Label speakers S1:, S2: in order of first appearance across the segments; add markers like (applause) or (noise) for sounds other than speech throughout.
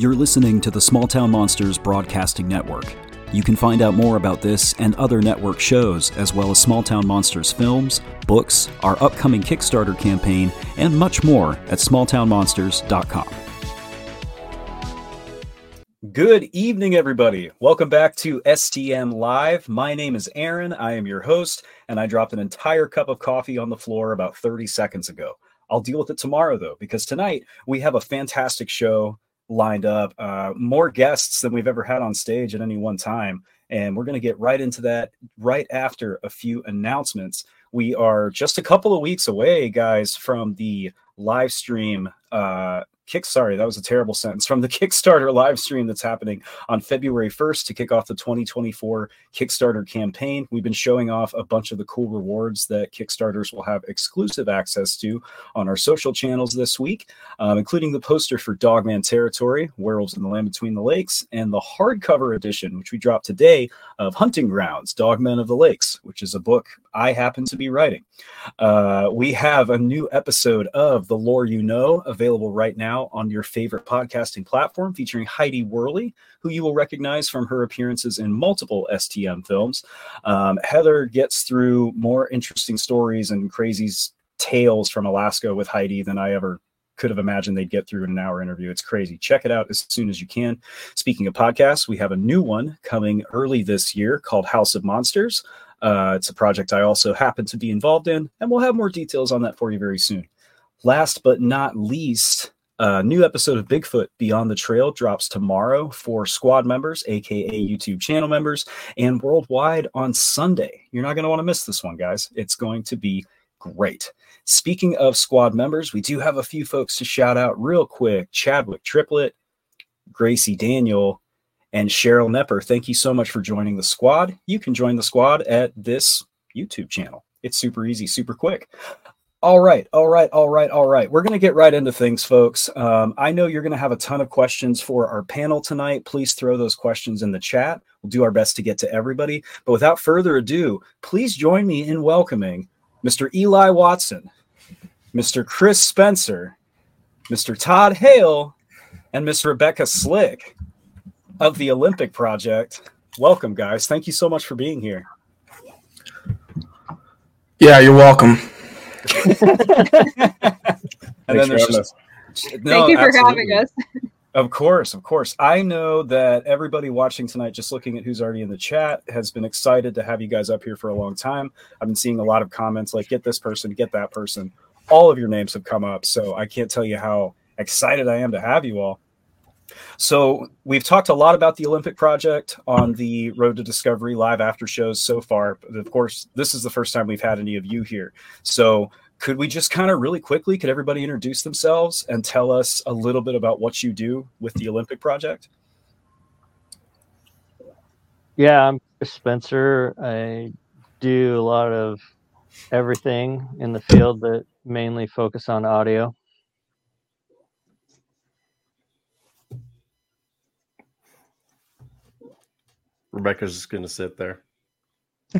S1: You're listening to the Small Town Monsters Broadcasting Network. You can find out more about this and other network shows, as well as Small Town Monsters films, books, our upcoming Kickstarter campaign, and much more at smalltownmonsters.com.
S2: Good evening, everybody. Welcome back to STM Live. My name is Aaron. I am your host, and I dropped an entire cup of coffee on the floor about 30 seconds ago. I'll deal with it tomorrow, though, because tonight we have a fantastic show lined up, uh, more guests than we've ever had on stage at any one time. And we're going to get right into that right after a few announcements. We are just a couple of weeks away, guys, from the live stream uh, kick sorry that was a terrible sentence from the (laughs) kickstarter live stream that's happening on february 1st to kick off the 2024 kickstarter campaign. We've been showing off a bunch of the cool rewards that kickstarters will have exclusive access to on our social channels this week um, including the poster for dogman territory werewolves in the land between the lakes and the hardcover edition which we dropped today of hunting grounds dogmen of the lakes which is a book i happen to be writing. Uh, we have a new episode of the lore you know available right now now on your favorite podcasting platform, featuring Heidi Worley, who you will recognize from her appearances in multiple STM films. Um, Heather gets through more interesting stories and crazy tales from Alaska with Heidi than I ever could have imagined they'd get through in an hour interview. It's crazy. Check it out as soon as you can. Speaking of podcasts, we have a new one coming early this year called House of Monsters. Uh, it's a project I also happen to be involved in, and we'll have more details on that for you very soon. Last but not least, a new episode of Bigfoot Beyond the Trail drops tomorrow for squad members, aka YouTube channel members, and worldwide on Sunday. You're not going to want to miss this one, guys. It's going to be great. Speaking of squad members, we do have a few folks to shout out real quick Chadwick Triplet, Gracie Daniel, and Cheryl Nepper. Thank you so much for joining the squad. You can join the squad at this YouTube channel. It's super easy, super quick. All right, all right, all right, all right. We're going to get right into things, folks. Um, I know you're going to have a ton of questions for our panel tonight. Please throw those questions in the chat. We'll do our best to get to everybody. But without further ado, please join me in welcoming Mr. Eli Watson, Mr. Chris Spencer, Mr. Todd Hale, and Miss Rebekah Slick of the Olympic Project. Welcome, guys. Thank you so much for being here.
S3: Yeah, you're welcome.
S4: And then there's just, no, Thank you for absolutely. having us.
S2: Of course, of course. I know that everybody watching tonight, just looking at who's already in the chat, has been excited to have you guys up here for a long time. I've been seeing a lot of comments like, get this person, get that person. All of your names have come up. So I can't tell you how excited I am to have you all. So we've talked a lot about the Olympic project on the Road to Discovery live after shows so far. But of course, this is the first time we've had any of you here. So could we just kind of really quickly, could everybody introduce themselves and tell us a little bit about what you do with the Olympic project?
S5: Yeah, I'm Chris Spencer. I do a lot of everything in the field, but mainly focus on audio.
S6: Rebekah's just going to sit there.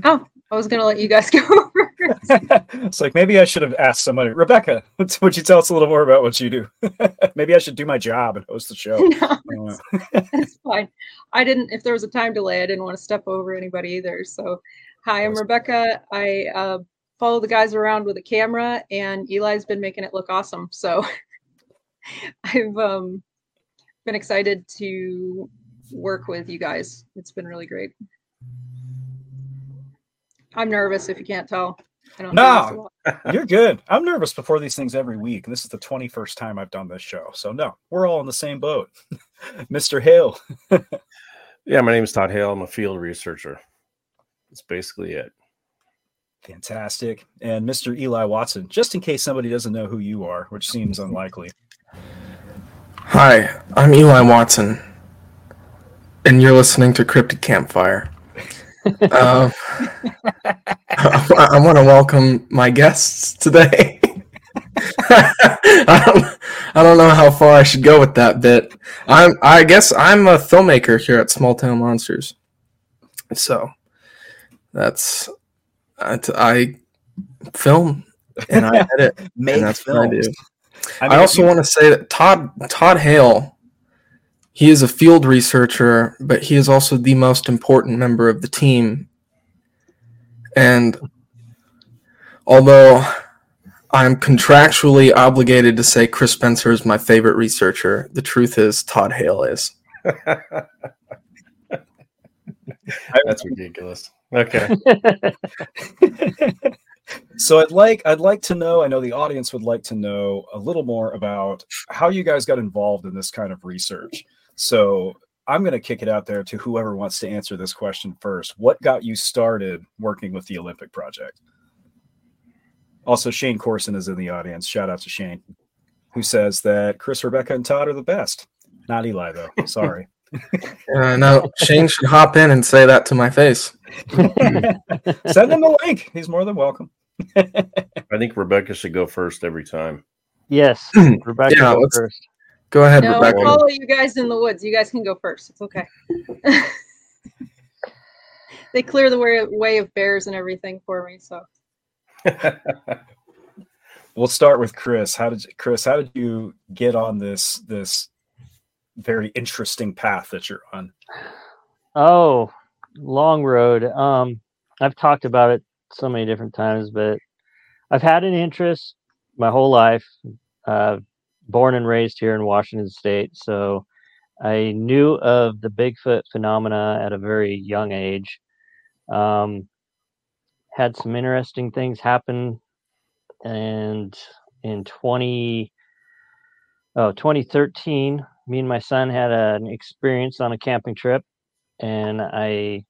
S4: Oh, I was going to let you guys go (laughs) over.
S2: it's like maybe I should have asked somebody. Rebekah, (laughs) would you tell us a little more about what you do? (laughs) maybe I should do my job and host the show.
S4: No, that's fine. I didn't. If there was a time delay, I didn't want to step over anybody either. So, hi, I'm Rebekah. I uh, follow the guys around with a camera, and Eli's been making it look awesome. So, I've um, been excited to work with you guys. It's been really great. I'm nervous if you can't tell.
S2: no, (laughs) you're good. I'm nervous before these things every week. And this is the 21st time I've done this show. So, no, we're all in the same boat. (laughs) Mr. Hale. (laughs)
S6: yeah, my name is Todd Hale. I'm a field researcher. That's basically it.
S2: Fantastic. And Mr. Eli Watson, just in case somebody doesn't know who you are, which seems unlikely.
S3: Hi, I'm Eli Watson and you're listening to Cryptic Campfire. uh, (laughs) I, I want to welcome my guests today. (laughs) I, don't, I don't know how far I should go with that bit. I'm, I guess I'm a filmmaker here at Small Town Monsters. So that's I, I film and I (laughs) edit.
S2: Make and that's films. what I do.
S3: I, mean, I also you... want to say that Todd Todd Hale he is a field researcher, but he is also the most important member of the team. And although I'm contractually obligated to say Chris Spencer is my favorite researcher, the truth is Todd Hale is. (laughs)
S6: That's ridiculous. Okay. (laughs)
S2: so I'd like I'd like to know, I know the audience would like to know a little more about how you guys got involved in this kind of research. So I'm going to kick it out there to whoever wants to answer this question first. What got you started working with the Olympic Project? Also, Shane Corson is in the audience. Shout out to Shane, who says that Chris, Rebekah, and Todd are the best. Not Eli, though. (laughs) Sorry.
S3: uh, no, Shane should hop in and say that to my face. (laughs)
S2: Send him the link. He's more than welcome.
S6: I think Rebekah should go first every time.
S5: Yes, (clears throat) Rebekah
S3: Yeah,
S5: go
S3: let's-
S5: first.
S3: Go ahead,
S4: no,
S3: Rebekah.
S4: I'll follow you guys in the woods. You guys can go first. It's okay. (laughs) they clear the way, way of bears and everything for me. So (laughs)
S2: We'll start with Chris. How did you, Chris? How did you get on this this very interesting path that you're on?
S5: Oh, long road. Um, I've talked about it so many different times, but I've had an interest my whole life. Uh, born and raised here in Washington State, so I knew of the Bigfoot phenomena at a very young age. Um, had some interesting things happen, and in 20, oh, 2013, me and my son had an experience on a camping trip and I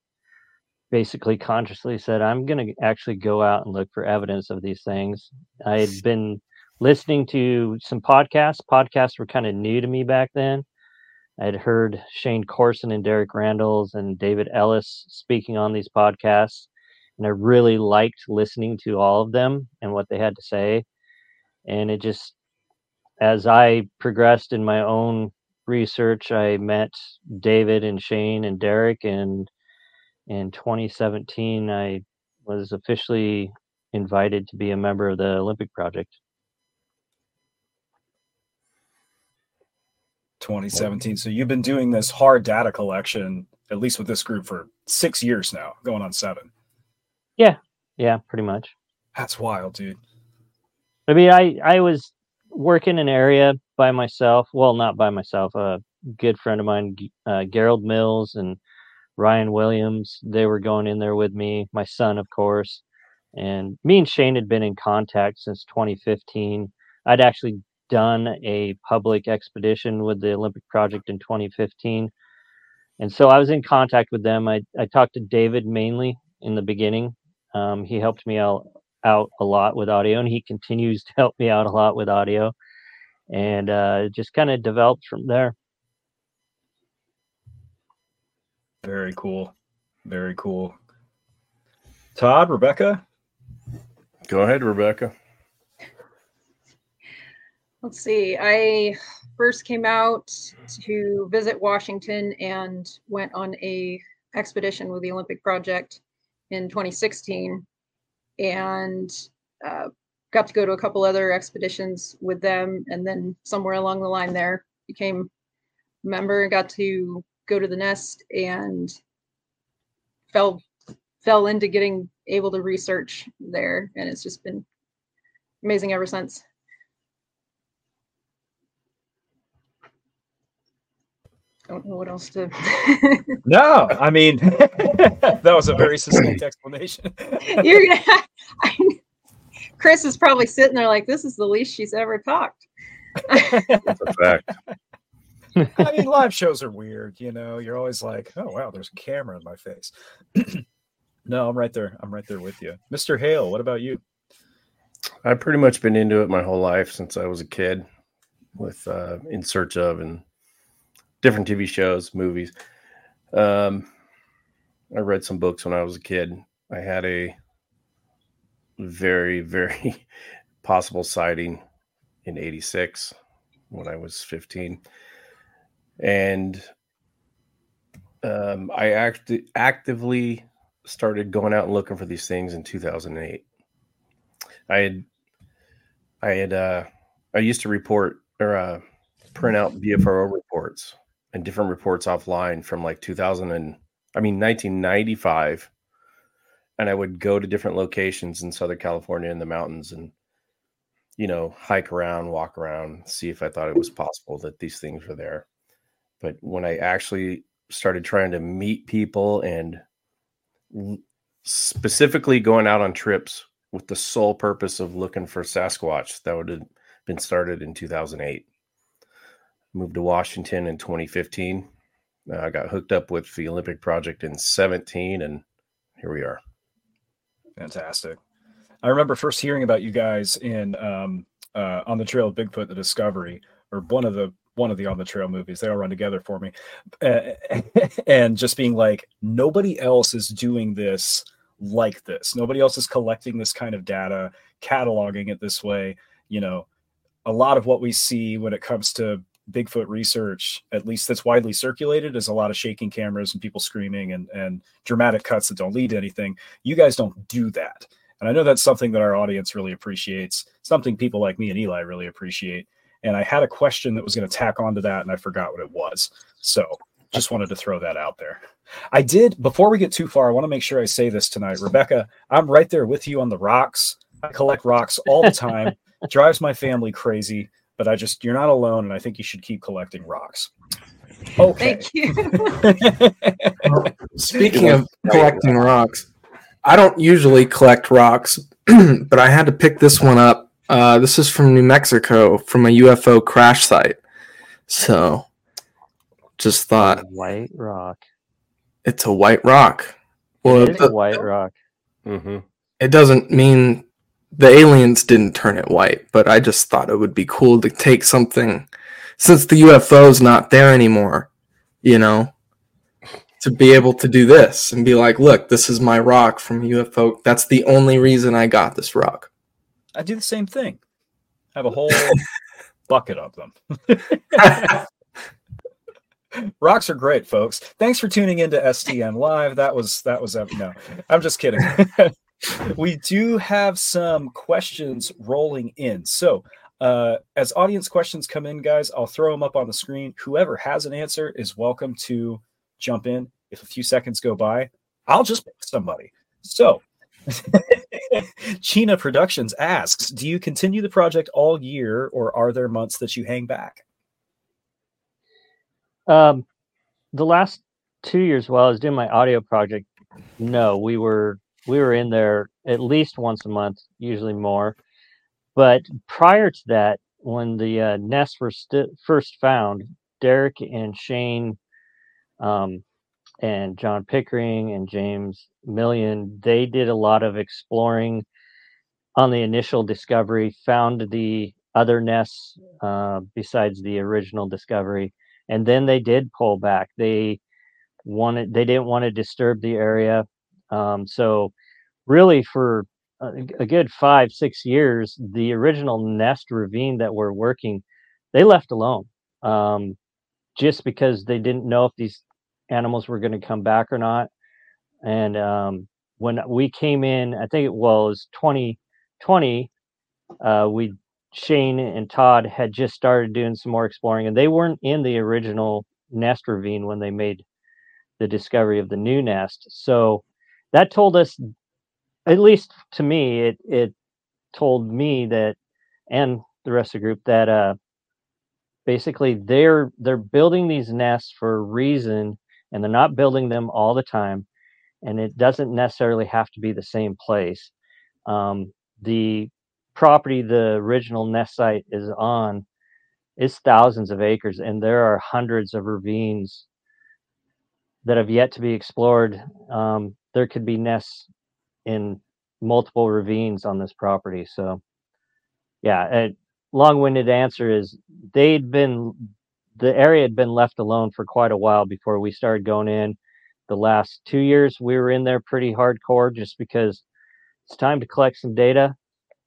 S5: basically consciously said, I'm going to actually go out and look for evidence of these things. I had been listening to some podcasts. Podcasts were kind of new to me back then. I had heard Shane Corson and Derek Randles and David Ellis speaking on these podcasts, and I really liked listening to all of them and what they had to say. And it just, as I progressed in my own research, I met David and Shane and Derek, and in 2017, I was officially invited to be a member of the Olympic Project.
S2: 2017. So you've been doing this hard data collection, at least with this group, for six years now, going on seven.
S5: Yeah, Yeah, pretty much.
S2: That's wild, dude.
S5: I mean, I I was working an area by myself. Well, not by myself. A good friend of mine, uh, Gerald Mills and Ryan Williams, they were going in there with me. My son, of course, and me and Shane had been in contact since 2015. I'd actually done a public expedition with the Olympic Project in 2015, and so I was in contact with them. I I talked to David mainly in the beginning. Um, he helped me out out a lot with audio and he continues (laughs) to help me out a lot with audio and uh, it just kind of developed from there
S2: Very cool. Very cool. Todd, Rebekah,
S6: Go ahead, Rebekah.
S4: Let's see. I first came out to visit Washington and went on a expedition with the Olympic Project in 2016, and uh, got to go to a couple other expeditions with them, and then somewhere along the line there became a member and got to go to the nest and fell fell into getting able to research there, and it's just been amazing ever since. Don't know what else to. (laughs)
S2: No, I mean (laughs) that was a very succinct explanation. (laughs)
S4: You're gonna. I, Chris is probably sitting there like, "This is the least she's ever talked."
S6: That's a fact.
S2: I mean, live shows are weird. You know, you're always like, "Oh wow, there's a camera in my face." (clears throat) no, I'm right there. I'm right there with you, Mr. Hale. What about you?
S6: I've pretty much been into it my whole life since I was a kid, with uh, In Search of and different TV shows, movies. Um, I read some books when I was a kid. I had a very, (laughs) very possible sighting in '86 when I was 15, and um, I act- actively started going out and looking for these things in 2008. I had I had uh I used to report or uh print out BFRO reports and different reports offline from like 2000 and I mean 1995 and I would go to different locations in Southern California in the mountains and you know hike around, walk around, see if I thought it was possible that these things were there. But when I actually started trying to meet people and specifically going out on trips with the sole purpose of looking for Sasquatch, that would have been started in 2008. Moved to Washington in 2015. Uh, I got hooked up with the Olympic Project in 17, and here we are.
S2: Fantastic. I remember first hearing about you guys in um, uh, on the trail of Bigfoot: The Discovery, or one of the one of the on the trail movies. They all run together for me, uh, (laughs) and just being like, nobody else is doing this like this. Nobody else is collecting this kind of data, cataloging it this way. You know, a lot of what we see when it comes to Bigfoot research, at least that's widely circulated, is a lot of shaking cameras and people screaming and, and dramatic cuts that don't lead to anything. You guys don't do that. And I know that's something that our audience really appreciates, something people like me and Eli really appreciate. And I had a question that was going to tack onto that, and I forgot what it was. So just wanted to throw that out there. I did, before we get too far, I want to make sure I say this tonight. Rebekah, I'm right there with you on the rocks. I collect rocks all the time, (laughs) drives my family crazy but I just you're not alone, and I think you should keep collecting rocks.
S4: Okay. (laughs) Thank you.
S3: Speaking of collecting rocks, I don't usually collect rocks, (clears throat) but I had to pick this one up. Uh, this is from New Mexico, from a UFO crash site. So, just thought
S5: white rock.
S3: It's a white rock.
S5: Well, it is a white rock.
S6: Mm-hmm.
S3: It doesn't mean the aliens didn't turn it white, but I just thought it would be cool to take something since the UFO's not there anymore, you know, to be able to do this and be like, look, this is my rock from UFO. That's the only reason I got this rock.
S2: I do the same thing. I have a whole (laughs) bucket of them. (laughs) Rocks are great, folks. Thanks for tuning into STM Live. That was that was no. I'm just kidding (laughs) (laughs) we do have some questions rolling in. So, uh, as audience questions come in, guys, I'll throw them up on the screen. Whoever has an answer is welcome to jump in. If a few seconds go by, I'll just pick somebody. So, (laughs) China Productions asks Do you continue the project all year or are there months that you hang back?
S5: Um, the last two years while I was doing my audio project, no, we were we were in there at least once a month, usually more. But prior to that, when the uh, nests were st- first found, Derek and Shane um, and John Pickering and James Millian, they did a lot of exploring on the initial discovery, found the other nests uh, besides the original discovery, and then they did pull back. They wanted, they didn't want to disturb the area, um, so really for a, a good five, six years, the original nest ravine that we're working, they left alone. Um, just because they didn't know if these animals were going to come back or not. And um, when we came in, I think it was 2020, uh, we Shane and Todd had just started doing some more exploring, and they weren't in the original nest ravine when they made the discovery of the new nest. So that told us at least to me, it it told me that, and the rest of the group that uh, basically they're they're building these nests for a reason, and they're not building them all the time, and it doesn't necessarily have to be the same place. Um, the property the original nest site is on is thousands of acres, and there are hundreds of ravines that have yet to be explored. Um, there could be nests in multiple ravines on this property. So, yeah, a long-winded answer is they'd been the area had been left alone for quite a while before we started going in. The last two years, we were in there pretty hardcore just because it's time to collect some data.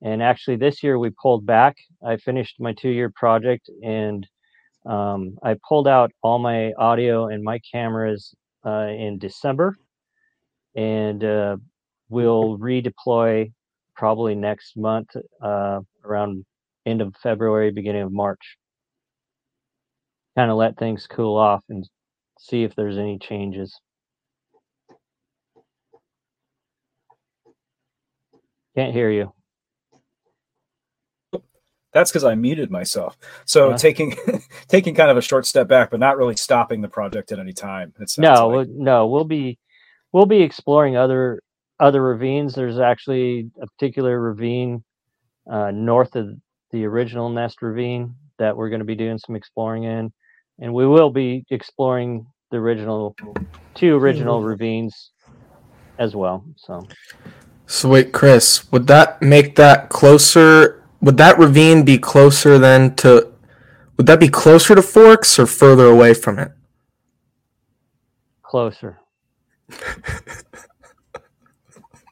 S5: And actually, this year we pulled back. I finished my two-year project and um, I pulled out all my audio and my cameras uh, in December, and uh, we'll redeploy probably next month, uh, around end of February, beginning of March. kind of let things cool off and see if there's any changes. Can't hear you.
S2: That's because I muted myself. So
S5: Yeah.
S2: taking (laughs) taking kind of a short step back, but not really stopping the project at any time.
S5: No,
S2: like.
S5: no, we'll be we'll be exploring other other ravines. There's actually a particular ravine uh, north of the original Nest Ravine that we're going to be doing some exploring in, and we will be exploring the original two original ravines as well. So
S3: So wait, Chris, would that make that closer? Would that ravine be closer then to? Would that be closer to Forks or further away from it?
S5: closer. (laughs)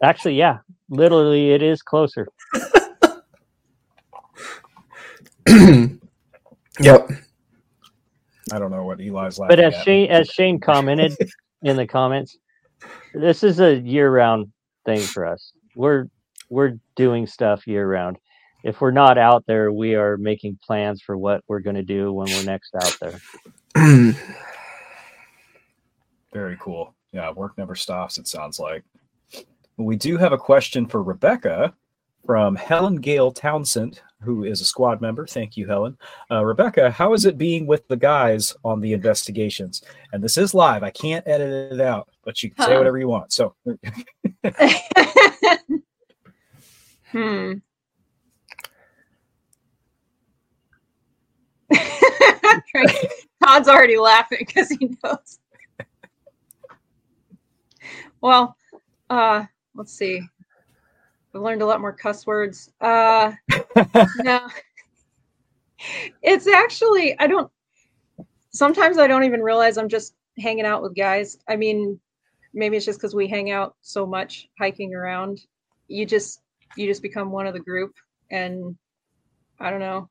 S5: Actually, yeah, literally, it is closer. (clears throat)
S3: yep.
S2: I don't know what Eli's laughing
S5: But as
S2: at.
S5: Shane as (laughs) Shane commented in the comments, this is a year-round thing for us. We're we're doing stuff year-round. If we're not out there, we are making plans for what we're going to do when we're next out there.
S2: Very cool. Yeah, work never stops, it sounds like. We do have a question for Rebekah from Helen Gale Townsend, who is a squad member. Thank you, Helen. Uh, Rebekah, how is it being with the guys on the investigations? And this is live. I can't edit it out, but you can say whatever you want. So, (laughs)
S4: hmm. (laughs) Todd's already laughing because he knows. Well, uh, let's see. I've learned a lot more cuss words. Uh, (laughs) no, it's actually I don't. Sometimes I don't even realize I'm just hanging out with guys. I mean, maybe it's just because we hang out so much hiking around. You just you just become one of the group, and I don't know.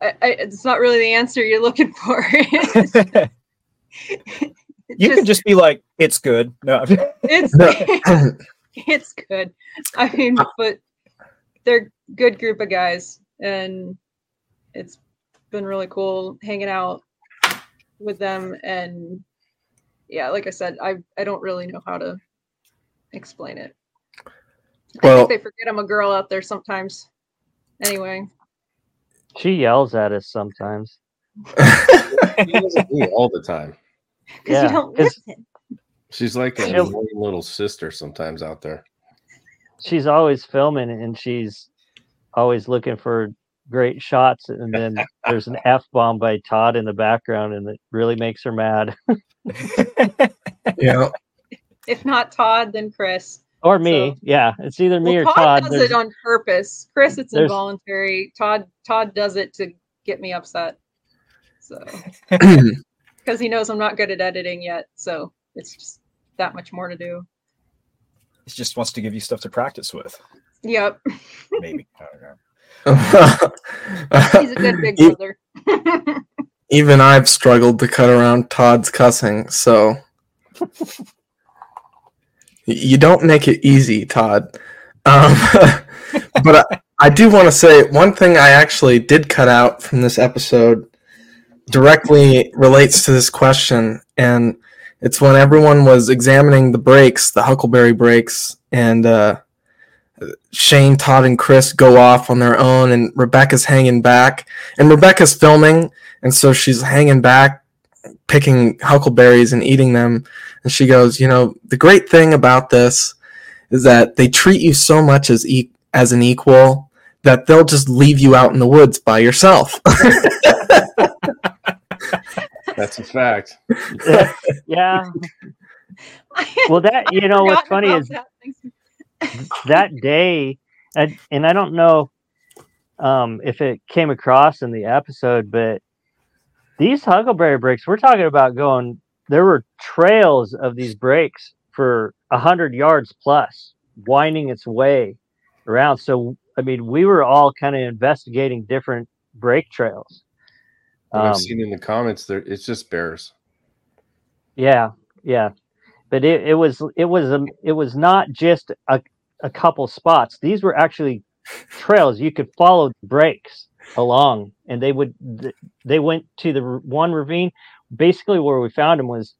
S4: I, I, it's not really the answer you're looking for. (laughs) (laughs) It's
S2: you can just be like, it's good. No, (laughs)
S4: it's (laughs) it's good. I mean, uh, but they're good group of guys, and it's been really cool hanging out with them. And yeah, like I said, I I don't really know how to explain it. I
S3: Well,
S4: think they forget I'm a girl out there sometimes. Anyway,
S5: She yells at us sometimes. (laughs)
S6: She yells at me all the time.
S4: Because
S5: Yeah,
S4: you don't
S5: 'cause-
S4: listen.
S6: She's like a
S5: She'll-
S6: little sister sometimes out there.
S5: She's always filming and she's always looking for great shots. And then there's an F bomb by Todd in the background, and it really makes her mad. (laughs) (laughs)
S3: yeah.
S4: If not Todd, then Chris.
S5: or me.
S4: So-
S5: Yeah, it's either me
S4: Well,
S5: or
S4: Todd,
S5: Todd.
S4: does
S5: There's-
S4: it on purpose. Chris, it's involuntary. Todd Todd does it to get me upset. So (clears throat) because he knows I'm not good at editing yet, so it's just that much more to do.
S2: he just wants to give you stuff to practice with.
S4: Yep,
S2: Maybe. (laughs) I don't know.
S4: he's a good big (laughs) brother. (laughs)
S3: Even I've struggled to cut around Todd's cussing, so you don't make it easy, Todd. Um, but I, I do want to say one thing I actually did cut out from this episode directly relates to this question, and it's when everyone was examining the breaks, the Huckleberry breaks, and uh, Shane, Todd, and Chris go off on their own, and Rebekah's hanging back, and Rebekah's filming, and so she's hanging back, picking huckleberries and eating them. And she goes, you know, the great thing about this is that they treat you so much as e- as an equal that they'll just leave you out in the woods by yourself. (laughs)
S6: That's a fact. (laughs)
S5: yeah. (laughs) Well, that you know what's funny is
S4: that.
S5: That day, and, and I don't know um, if it came across in the episode, but these Huckleberry breaks, we're talking about going. There were trails of these breaks for a hundred yards plus, winding its way around. So, I mean, we were all kind of investigating different break trails.
S6: What I've
S5: Um,
S6: seen in the comments, there it's just bears.
S5: Yeah, yeah, but it, it was it was um, it was not just a, a couple spots. These were actually trails you could follow the breaks. along, and they would they went to the one ravine. Basically, where we found them was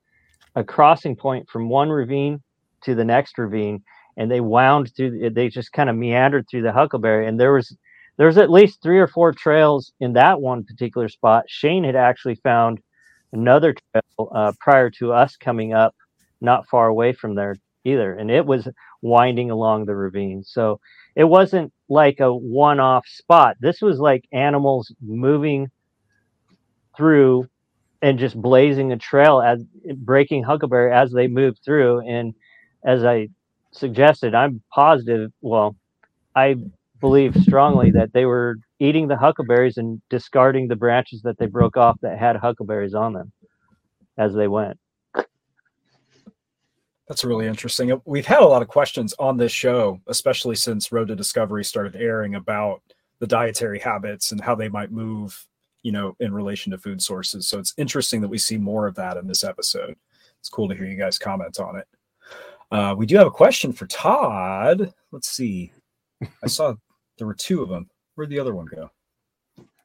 S5: a crossing point from one ravine to the next ravine, and they wound through. They just kind of meandered through the Huckleberry, and there was there was at least three or four trails in that one particular spot. Shane had actually found another trail uh, prior to us coming up, not far away from there either, and it was winding along the ravine. So it wasn't like a one-off spot. This was like animals moving through and just blazing a trail as breaking huckleberry as they moved through. And as I suggested, I'm positive. Well, I believe strongly that they were eating the huckleberries and discarding the branches that they broke off that had huckleberries on them as they went.
S2: That's really interesting. We've had a lot of questions on this show, especially since Road to Discovery started airing about the dietary habits and how they might move, you know, in relation to food sources. So it's interesting that we see more of that in this episode. It's cool to hear you guys comment on it. Uh, we do have a question for Todd. Let's see. I (laughs) saw there were two of them. Where'd the other one go?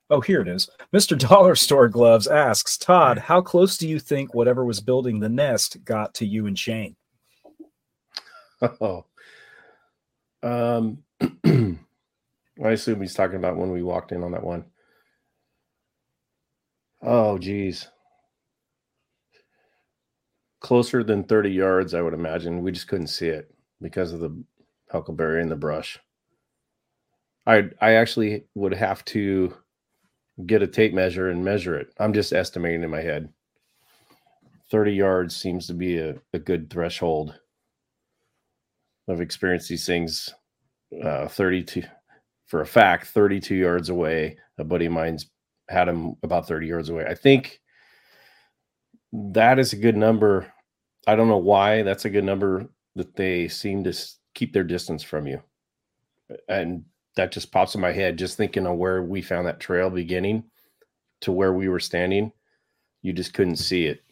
S2: Oh, here it is. Mr. Dollar Store Gloves asks Todd, how close do you think whatever was building the nest got to you and Shane?
S6: Oh, (laughs) um, (clears throat) I assume he's talking about when we walked in on that one. Oh, geez. Closer than 30 yards, I would imagine. We just couldn't see it because of the huckleberry and the brush. I I actually would have to get a tape measure and measure it. I'm just estimating in my head. 30 yards seems to be a, a good threshold. I've experienced these things uh, 32 for a fact, 32 yards away. A buddy of mine's had him about 30 yards away. I think that is a good number. I don't know why that's a good number that they seem to keep their distance from you. And that just pops in my head just thinking of where we found that trail beginning to where we were standing. You just couldn't see it.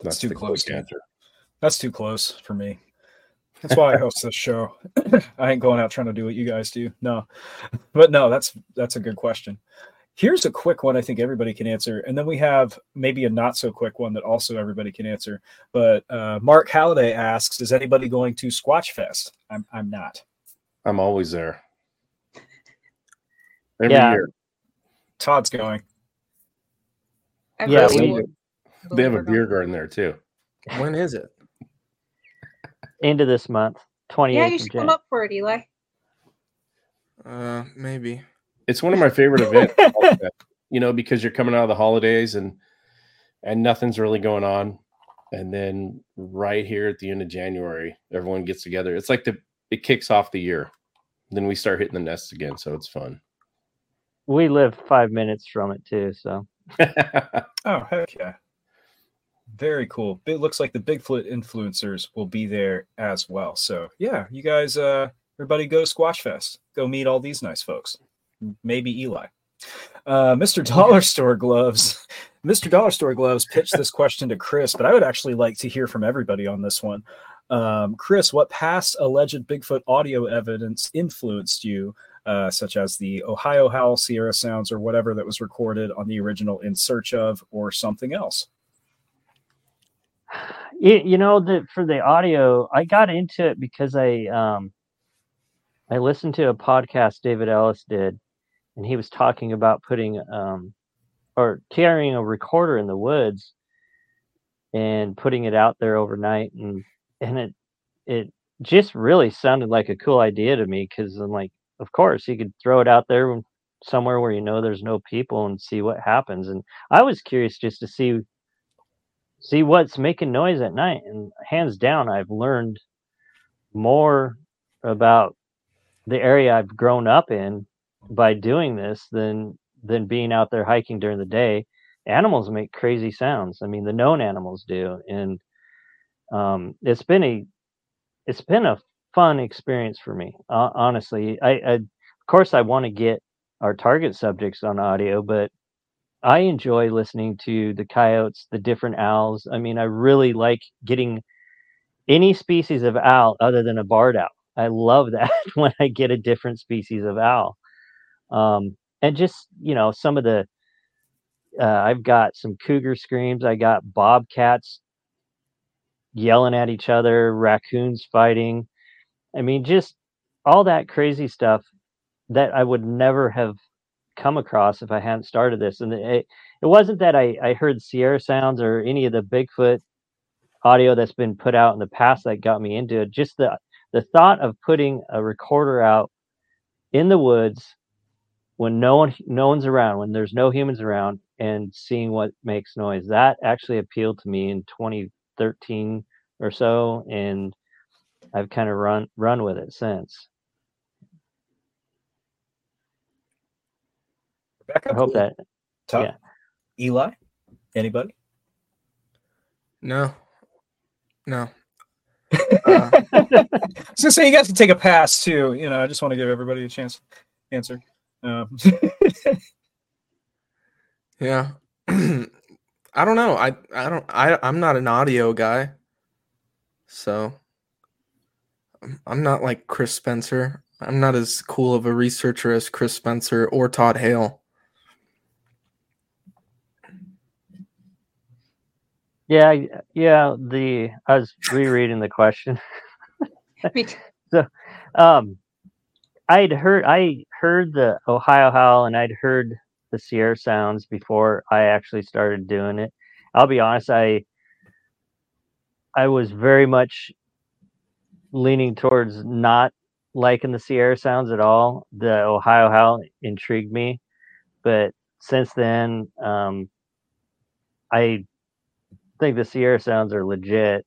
S2: That's, That's too close to answer. That's too close for me. That's why I host this show. (laughs) I ain't going out trying to do what you guys do. No, (laughs) but no, that's that's a good question. Here's a quick one I think everybody can answer, and then we have maybe a not so quick one that also everybody can answer. But uh, Mark Halliday asks, "Is anybody going to Squatch Fest?" I'm I'm not.
S6: I'm always there. Every
S5: Yeah.
S6: year.
S2: Todd's going.
S4: I'm
S5: Yeah,
S4: really
S5: we-
S6: They have a beer garden there too.
S3: When is it?
S5: End of this month, 28th
S4: Yeah, you should come up for it, Eli.
S3: Uh, maybe.
S6: It's one of my favorite events, (laughs) you know, because you're coming out of the holidays and and nothing's really going on. And then right here at the end of January, everyone gets together. It's like the it kicks off the year. Then we start hitting the nests again, so it's fun.
S5: We live five minutes from it too, so (laughs)
S2: Oh heck yeah! Very cool. It looks like the Bigfoot influencers will be there as well. So yeah, you guys, uh, everybody go Squatch Fest. Go meet all these nice folks. Maybe Eli. Uh, Mr. Dollar Store Gloves. Mr. Dollar Store Gloves pitched this question to Chris, but I would actually like to hear from everybody on this one. Um, Chris, what past alleged Bigfoot audio evidence influenced you, uh, such as the Ohio Howl, Sierra Sounds, or whatever that was recorded on the original In Search of, or something else?
S5: you, know that for the audio i got into it because i um i listened to a podcast david ellis did and he was talking about putting um or carrying a recorder in the woods and putting it out there overnight and and it it just really sounded like a cool idea to me because i'm like of course you could throw it out there somewhere where you know there's no people and see what happens and i was curious just to see see what's making noise at night and hands down i've learned more about the area i've grown up in by doing this than than being out there hiking during the day animals make crazy sounds i mean the known animals do and um, it's been a it's been a fun experience for me uh, honestly I, I of course i want to get our target subjects on audio but I enjoy listening to the coyotes, the different owls. I mean, I really like getting any species of owl other than a barred owl. I love (laughs) that when I get a different species of owl. Um, and just you know some of the uh, I've got some cougar screams. I got bobcats yelling at each other, raccoons fighting. I mean, just all that crazy stuff that I would never have come across if I hadn't started this. And it, it wasn't that I, I heard Sierra sounds or any of the Bigfoot audio that's been put out in the past that got me into it. Just the the thought of putting a recorder out in the woods when no one no one's around, when there's no humans around, and seeing what makes noise. That actually appealed to me in 2013 or so, and I've kind of run run with it since.
S2: Rebekah,
S5: I hope that
S2: Top.
S5: yeah.
S2: Eli, anybody?
S3: No, no. (laughs) Uh,
S2: I was gonna say you got to take a pass too. You know, I just want to give everybody a chance to answer. Um, (laughs)
S3: yeah. (clears throat) I don't know. I I don't. I I'm not an audio guy, so I'm- I'm not like Chris Spencer. I'm not as cool of a researcher as Chris Spencer or Todd Hale.
S5: Yeah, yeah. The I was rereading the question. (laughs)
S4: so,
S5: Um, I'd heard I heard the Ohio Howl and I'd heard the Sierra Sounds before I actually started doing it. I'll be honest, I I was very much leaning towards not liking the Sierra Sounds at all. The Ohio Howl intrigued me, but since then, um, I think the Sierra Sounds are legit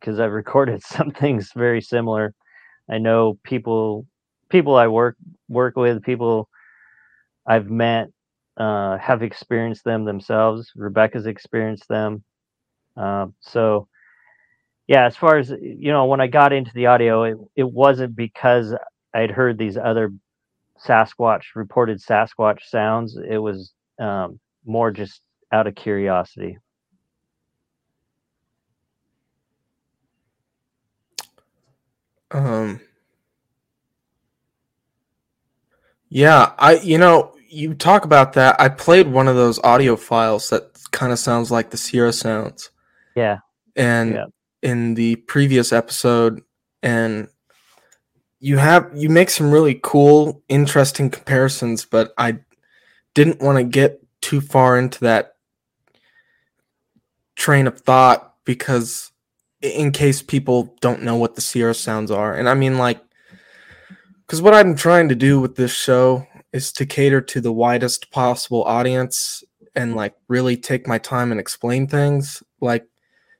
S5: because I've (laughs) recorded some things very similar. I know people people I work work with, people I've met uh, have experienced them themselves. Rebekah's experienced them. Uh, so yeah, as far as you know, when I got into the audio, it, it wasn't because I'd heard these other Sasquatch reported Sasquatch sounds. It was um, more just out of curiosity.
S3: Um. Yeah, I you know you talk about that. I played one of those audio files that kind of sounds like the Sierra sounds.
S5: Yeah.
S3: and
S5: Yeah.
S3: in the previous episode and you have you make some really cool interesting comparisons but i didn't want to get too far into that train of thought because in case people don't know what the sierra sounds are and i mean like because what i'm trying to do with this show is to cater to the widest possible audience and like really take my time and explain things like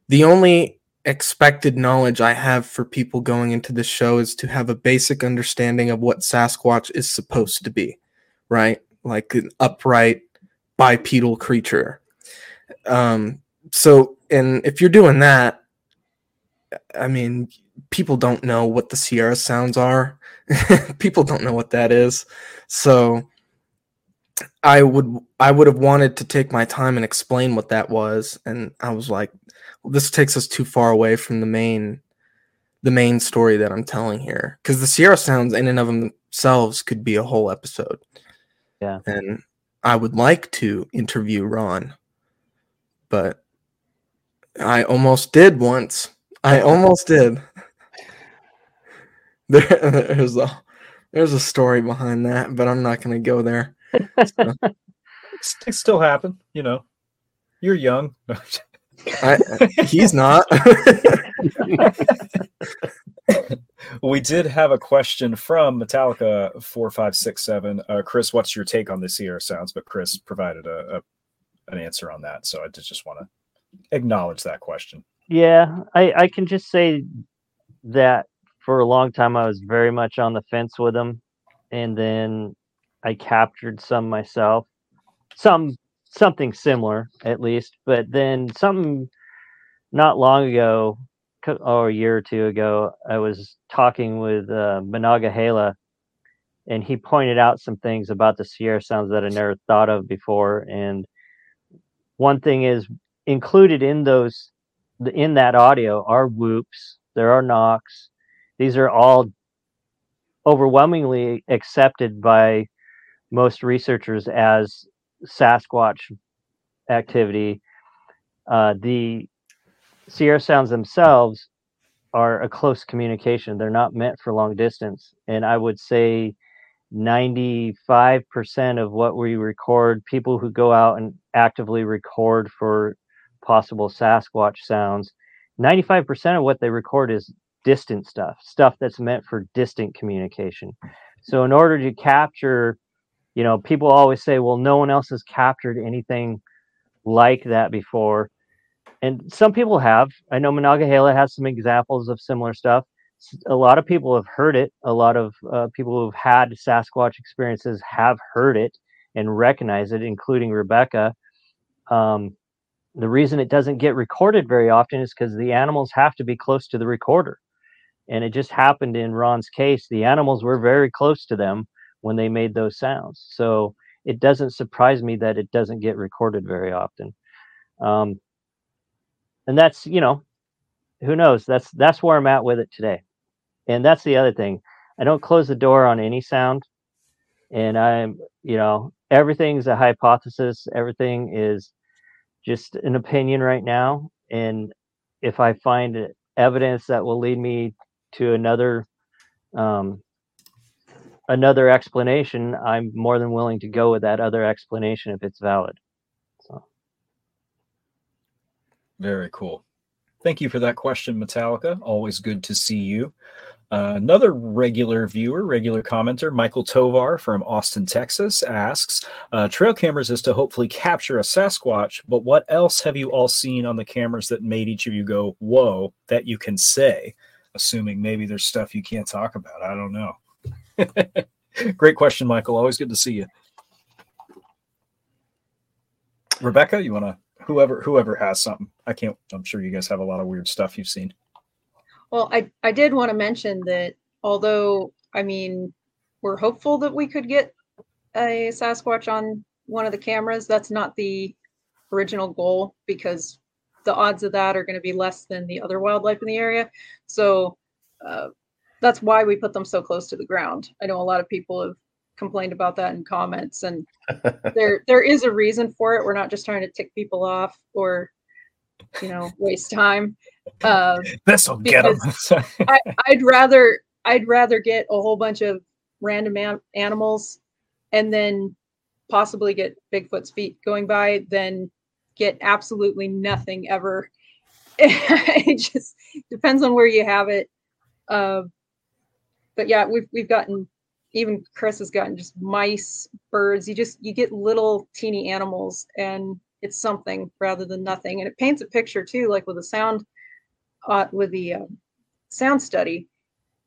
S3: the only expected knowledge I have for people going into this show is to have a basic understanding of what Sasquatch is supposed to be, right? Like an upright bipedal creature. Um, so, and if you're doing that, I mean, people don't know what the Sierra sounds are. (laughs) people don't know what that is. So, I would I would have wanted to take my time and explain what that was, and I was like, well, this takes us too far away from the main the main story that I'm telling here because the Sierra sounds in and of themselves could be a whole episode.
S5: Yeah.
S3: And I would like to interview Ron, but I almost did once. I almost did. (laughs) There, there's a there's a story behind that, but I'm not going to go there. So, (laughs)
S2: it's- it still happen, you know. You're young. (laughs)
S3: I, he's not.
S2: we did have a question from Metallica four five six seven. Uh, Chris, what's your take on the Sierra sounds? But Chris provided a, a an answer on that, so I just just want to acknowledge that question.
S5: Yeah, I, I can just say that for a long time I was very much on the fence with them, and then I captured some myself, some something similar at least, but then something not long ago, or a year or two ago, I was talking with uh, Monongahela, and he pointed out some things about the Sierra sounds that I never thought of before, and one thing is included in those in that audio are whoops, there are knocks. These are all overwhelmingly accepted by most researchers as Sasquatch activity. Uh, the Sierra Sounds themselves are a close communication. They're not meant for long distance. And I would say 95% of what we record, people who go out and actively record for possible Sasquatch sounds, 95% of what they record is distant stuff, stuff that's meant for distant communication. So, in order to capture, you know, people always say, well, no one else has captured anything like that before. And some people have. I know Monongahela has some examples of similar stuff a lot of people have heard it. A lot of uh, people who've had Sasquatch experiences have heard it and recognize it, including Rebekah. Um, the reason it doesn't get recorded very often is because the animals have to be close to the recorder. And it just happened in Ron's case. The animals were very close to them when they made those sounds. So it doesn't surprise me that it doesn't get recorded very often. Um, and that's, you know, who knows? That's that's where I'm at with it today and that's the other thing i don't close the door on any sound and i'm you know everything's a hypothesis everything is just an opinion right now and if i find evidence that will lead me to another um, another explanation i'm more than willing to go with that other explanation if it's valid. So.
S2: Very cool. Thank you for that question metallica. Always good to see you. Uh, another regular viewer, regular commenter, Michael Tovar from Austin, Texas, asks uh, Trail cameras is to hopefully capture a Sasquatch, but what else have you all seen on the cameras that made each of you go, whoa, that you can say? Assuming maybe there's stuff you can't talk about. I don't know. (laughs) Great question, Michael. Always good to see you. Rebekah, you want to whoever whoever has something. I can't. I'm sure you guys have a lot of weird stuff you've seen.
S4: Well, I, I did want to mention that although, I mean, we're hopeful that we could get a Sasquatch on one of the cameras, that's not the original goal because the odds of that are going to be less than the other wildlife in the area. So uh, that's why we put them so close to the ground. I know a lot of people have complained about that in comments, and (laughs) there there is a reason for it. We're not just trying to tick people off or you know waste time.
S2: Uh, This'll get them.
S4: I, would rather I'd rather get a whole bunch of random am- animals and then possibly get Bigfoot's feet going by than get absolutely nothing ever. (laughs) it just depends on where you have it. Uh, but yeah, we've we've gotten even Chris has gotten just mice, birds. You just you get little teeny animals, and it's something rather than nothing. And it paints a picture too, like with the sound, uh, with the uh, sound study,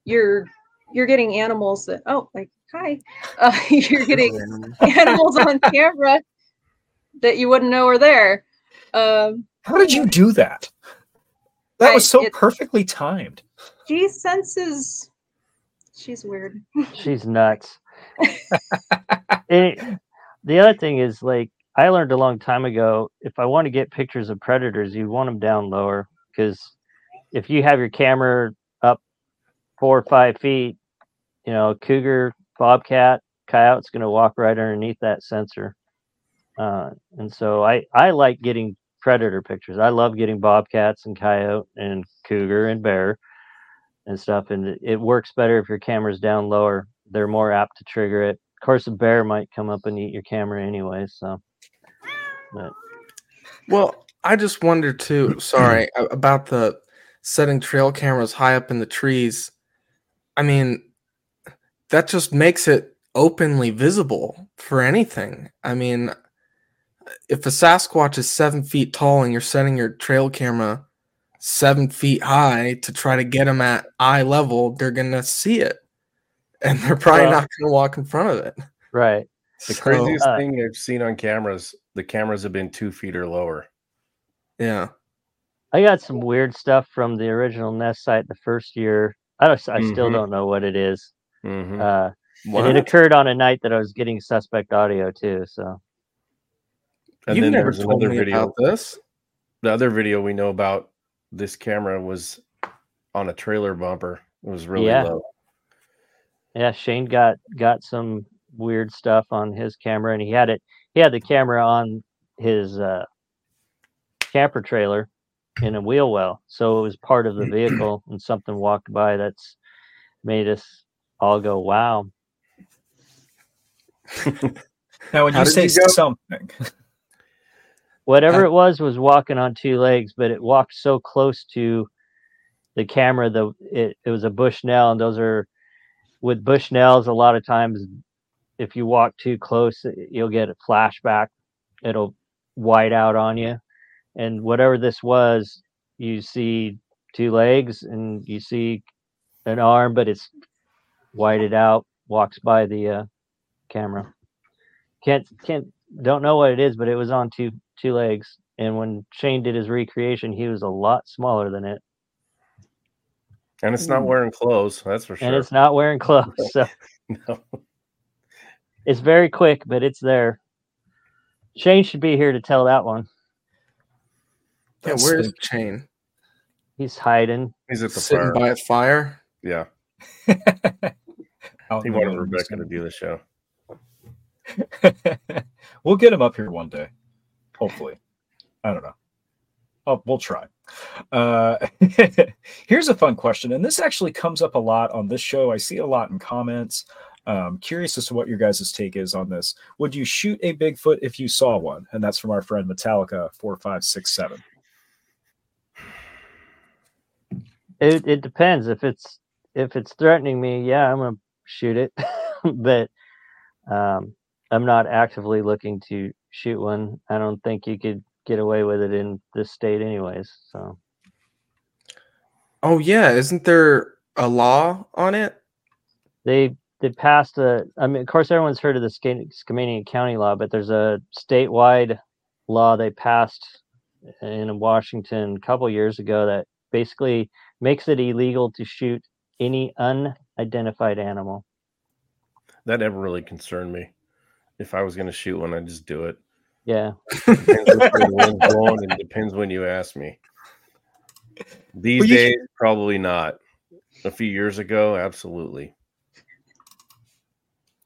S4: you're you're getting animals that oh like hi, (laughs) uh, you're getting animals on camera that you wouldn't know are there. Um,
S2: How did you do that? That I, was so it, perfectly timed.
S4: She senses. She's weird. (laughs)
S5: She's nuts. it, the other thing is like I learned a long time ago if I want to get pictures of predators, you want them down lower because if you have your camera up four or five feet, you know, cougar, bobcat, coyote's going to walk right underneath that sensor. Uh, and so I, I like getting predator pictures. I love getting bobcats and coyote and cougar and bear and stuff. And it works better if your camera's down lower. They're more apt to trigger it. Of course, a bear might come up and eat your camera anyway. So
S3: but. Well, I just wondered too. Sorry about the setting trail cameras high up in the trees. I mean, that just makes it openly visible for anything. I mean, if a Sasquatch is seven feet tall and you're setting your trail camera seven feet high to try to get them at eye level, they're gonna see it, and they're probably well, not gonna walk in front of it.
S5: Right.
S6: The so, craziest uh, thing I've seen on cameras, the cameras have been two feet or lower.
S3: Yeah.
S5: I got some weird stuff from the original Nest site the first year. I don't, I mm-hmm. still don't know what it is. Mm-hmm. Uh, and it occurred on a night that I was getting suspect audio too. So.
S3: And you then never there's another video. About this.
S6: The other video we know about this camera was on a trailer bumper. It was really
S5: yeah.
S6: low.
S5: Yeah, Shane got got some weird stuff on his camera, and he had it. He had the camera on his uh, camper trailer in a wheel well, so it was part of the (clears throat) vehicle, and something walked by that's made us all go, "Wow!"
S2: Now, when you
S3: did
S2: say
S3: you
S2: something, (laughs)
S5: Whatever it was was walking on two legs, but it walked so close to the camera. The it, it was a Bushnell, and those are with Bushnells. A lot of times, if you walk too close, you'll get a flashback. It'll white out on you, and whatever this was, you see two legs and you see an arm, but it's whited out. Walks by the uh, camera. Can't can't don't know what it is, but it was on two two legs. And when Shane did his recreation, he was a lot smaller than it,
S6: And it's not
S2: hmm.
S6: wearing clothes, that's for sure.
S5: and it's not wearing clothes, so (laughs)
S6: No.
S5: it's very quick, but it's there. Shane should be here to tell that one.
S3: Yeah,
S2: That's
S3: where's Shane?
S5: He's hiding.
S6: He's at the
S3: Sitting
S6: fire.
S3: by a fire.
S6: Yeah. (laughs) He wanted. Rebekah to do the show. (laughs)
S2: we'll get him up here one day, hopefully. I don't know. Oh, we'll try. Uh, (laughs) here's a fun question, and this actually comes up a lot on this show. I see a lot in comments. Um, curious as to what your guys' take is on this. Would you shoot a Bigfoot if you saw one? And that's from our friend Metallica four five six seven.
S5: It it depends if it's if it's threatening me. Yeah, I'm gonna shoot it, (laughs) but um, I'm not actively looking to shoot one. I don't think you could get away with it in this state, anyways. So
S3: Oh yeah, isn't there a law on it?
S5: they they passed a. I mean, of course, everyone's heard of the Skamania County law, but there's a statewide law they passed in Washington a couple years ago that basically makes it illegal to shoot any unidentified animal.
S6: That never really concerned me. If I was going to shoot one, I'd just do it.
S5: Yeah, (laughs)
S6: Depends which the wind's blowing and depends when you ask me. These
S2: Well, you
S6: days, probably not. A few years ago, absolutely.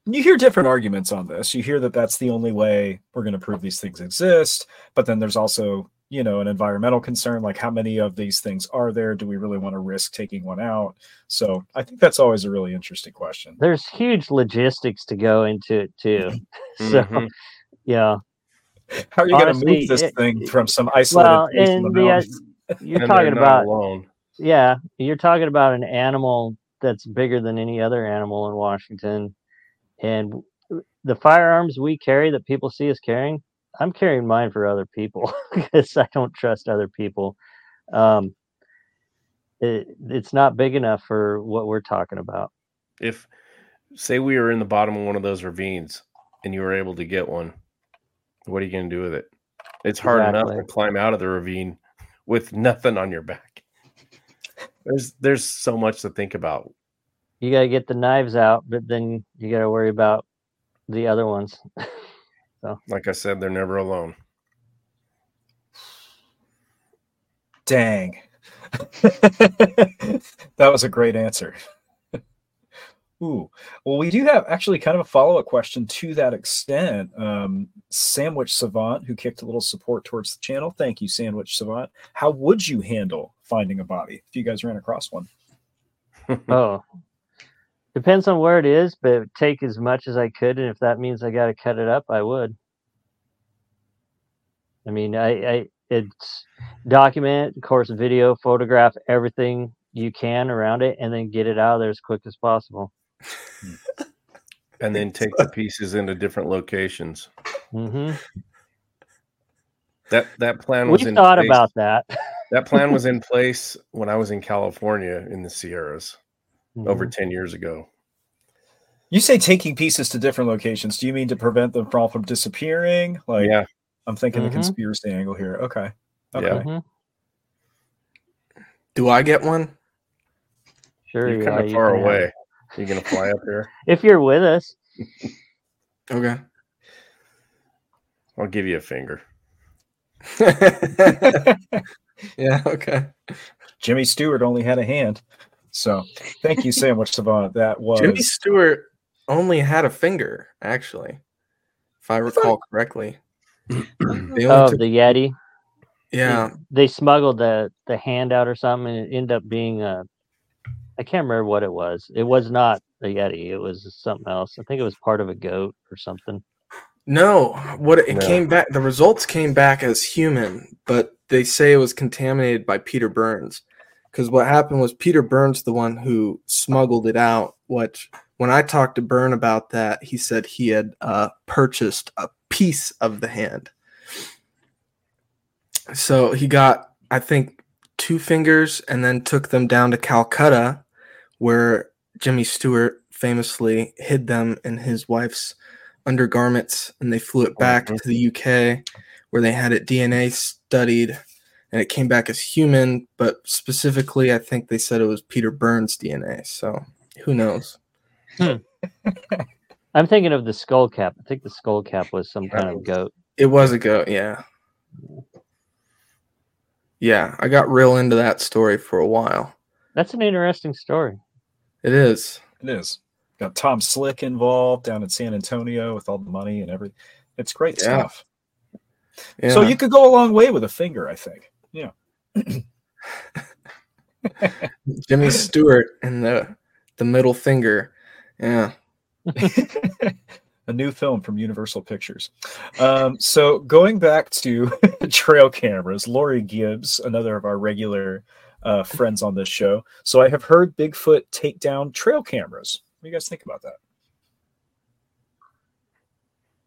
S2: You hear different arguments on this. You hear that that's the only way we're going to prove these things exist, but then there's also, you know, an environmental concern like how many of these things are there? Do we really want to risk taking one out? So, I think that's always a really interesting question.
S5: there's huge logistics to go into it too. (laughs) (laughs) so
S6: Mhm.
S5: yeah,
S2: How are you going to move this
S5: it-
S2: thing from some isolated
S5: well,
S2: place in the
S5: and the, uh, you're
S6: And
S5: talking about
S6: alone.
S5: yeah, you're talking about an animal that's bigger than any other animal in Washington, and the firearms we carry that people see us carrying, I'm carrying mine for other people (laughs) because I don't trust other people. Um, it, it's not big enough for what we're talking about.
S6: If, say, we were in the bottom of one of those ravines and you were able to get one, what are you going to do with it? It's hard enough to climb out of the ravine (laughs) with nothing on your back. There's there's so much to think about.
S5: You got to get the knives out, but then you got to worry about the other ones. (laughs)
S6: Like I said, they're never alone.
S2: Dang. (laughs) that was a great answer. (laughs) Ooh. Well, we do have actually kind of a follow up question to that extent. Um, Sandwich Savant, who kicked a little support towards the channel. Thank you, Sandwich Savant. How would you handle finding a body if you guys ran across one? (laughs)
S5: Oh, depends on where it is, but take as much as I could, and if that means I got to cut it up, I would. I mean, I, I it's document, of course, video, photograph everything you can around it, and then get it out of there as quick as possible. (laughs)
S6: and then take the pieces into different locations.
S5: hmm
S6: That that plan
S5: We
S6: was in
S5: thought
S6: place-
S5: about that.
S6: that plan (laughs) was in place when I was in California in the Sierras over
S5: Mhm.
S6: 10 years ago.
S2: You say taking pieces to different locations. Do you mean to prevent them from, from disappearing? Like,
S6: yeah,
S2: I'm thinking the
S5: Mhm.
S2: conspiracy angle here. Okay. Okay.
S6: Yeah.
S5: Mhm.
S3: Do I get one?
S5: Sure,
S6: you're
S5: yeah,
S6: kind of far
S5: can have
S6: away.
S5: it.
S6: You gonna fly up here (laughs)
S5: If you're with us,
S3: Okay.
S6: I'll give you a finger. (laughs)
S3: yeah, okay.
S2: Jimmy Stewart only had a hand. So thank you, Sandwich Savant. That was
S3: Jimmy Stewart only had a finger, actually, if I recall correctly. (clears throat) They
S5: Oh,
S3: took-
S5: the Yeti.
S3: yeah,
S5: They smuggled the the hand out or something, and it ended up being a. I can't remember what it was. It was not a Yeti. It was something else. I think it was part of a goat or something.
S3: no. What it, it
S6: No.
S3: came back, the results came back as human, but they say it was contaminated by Peter Burns. Because what happened was Peter Burns, the one who smuggled it out. Which, when I talked to Byrne about that, he said he had uh, purchased a piece of the hand. So he got, I think, two fingers and then took them down to Calcutta, where Jimmy Stewart famously hid them in his wife's undergarments. And they flew it back
S6: Mhm.
S3: to the UK, where they had it DNA studied and it came back as human. But specifically, I think they said it was Peter Burns' DNA. So who knows? Hmm. (laughs)
S5: I'm thinking of the skull cap. I think the skull cap was some kind of goat.
S3: It was a goat, yeah. Yeah, I got real into that story for a while.
S5: That's an interesting story.
S3: It is.
S2: It is. Got Tom Slick involved down in San Antonio with all the money and everything. It's great
S3: Yeah.
S2: stuff.
S3: Yeah.
S2: So you could go a long way with a finger, I think. Yeah. (laughs)
S3: Jimmy Stewart and the the middle finger. Yeah. (laughs)
S2: a new film from Universal Pictures. Um, so going back to (laughs) trail cameras, Lori Gibbs, another of our regular uh, friends on this show. So I have heard Bigfoot take down trail cameras. What do you guys think about that?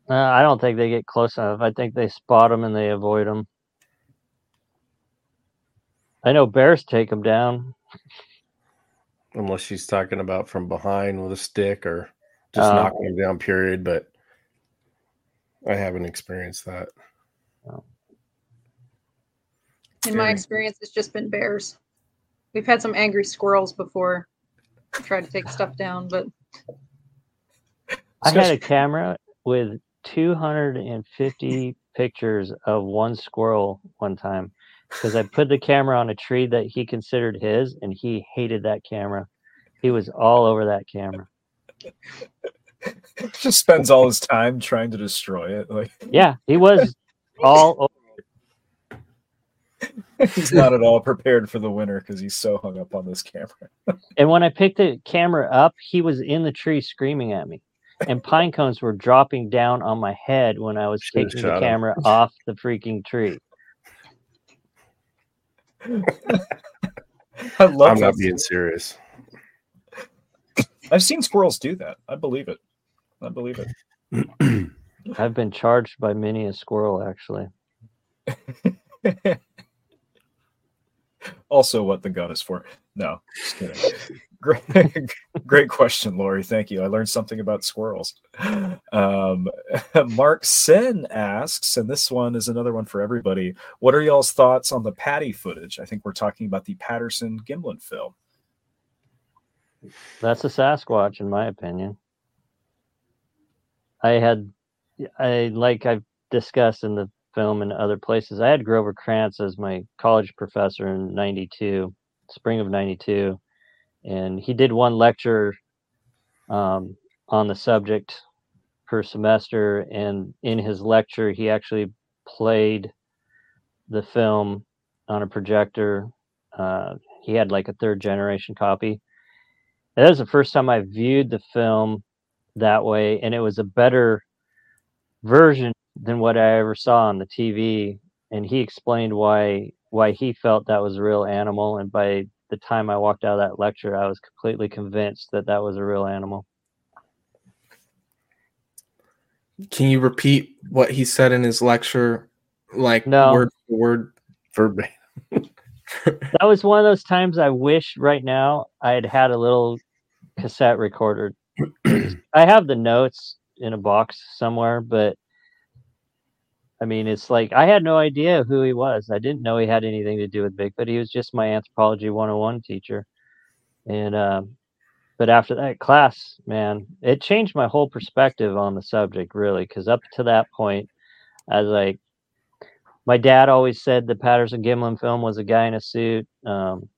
S5: Uh, I don't think they get close enough. I think they spot them and they avoid them. I know bears take them down.
S6: unless she's talking about from behind with a stick or just
S5: Oh.
S6: knocking them down. Period. But I haven't experienced that. Oh.
S4: In my experience, it's just been bears. We've had some angry squirrels before try to take stuff down, but
S5: I had a camera with 250 pictures of one squirrel one time because I put the camera on a tree that he considered his and he hated that camera. He was all over that camera. (laughs)
S2: Just spends all his time trying to destroy it. Like (laughs)
S5: Yeah, he was all over. It. (laughs)
S2: he's not at all prepared for the winter because he's so hung up on this camera.
S5: And when I picked the camera up, he was in the tree screaming at me. And pine cones were dropping down on my head when I was
S6: Should've
S5: taking the
S6: shot him.
S5: camera off the freaking tree. (laughs)
S2: I love
S6: I'm not
S2: that.
S6: being serious.
S2: I've seen squirrels do that. I believe it. I believe it. (clears throat)
S5: I've been charged by many a squirrel actually. (laughs)
S2: also what the gun is for. No, just kidding. (laughs) great, (laughs) great question, Lori. Thank you. I learned something about squirrels. Um, (laughs) Mark Sen asks, and this one is another one for everybody. What are y'all's thoughts on the Patty footage? I think we're talking about the Patterson Gimlin film.
S5: That's a Sasquatch, in my opinion. I had, I like I've discussed in the film and other places. I had Grover Krantz as my college professor in '92, spring of '92, and he did one lecture um, on the subject per semester. And in his lecture, he actually played the film on a projector. Uh, he had like a third generation copy that was the first time I viewed the film that way, and it was a better version than what I ever saw on the TV. And he explained why why he felt that was a real animal. And by the time I walked out of that lecture, I was completely convinced that that was a real animal.
S3: Can you repeat what he said in his lecture, like
S5: No.
S3: word for word?
S6: Verbatim. (laughs)
S5: That was one of those times I wish right now I had had a little cassette recorder. (clears throat) I have the notes in a box somewhere, but I mean, it's like I had no idea who he was. I didn't know he had anything to do with Bigfoot. He was just my anthropology 101 teacher. And, um, but after that class, man, it changed my whole perspective on the subject, really. Because up to that point, I was like, my dad always said the Patterson Gimlin film was a guy in a suit. Um,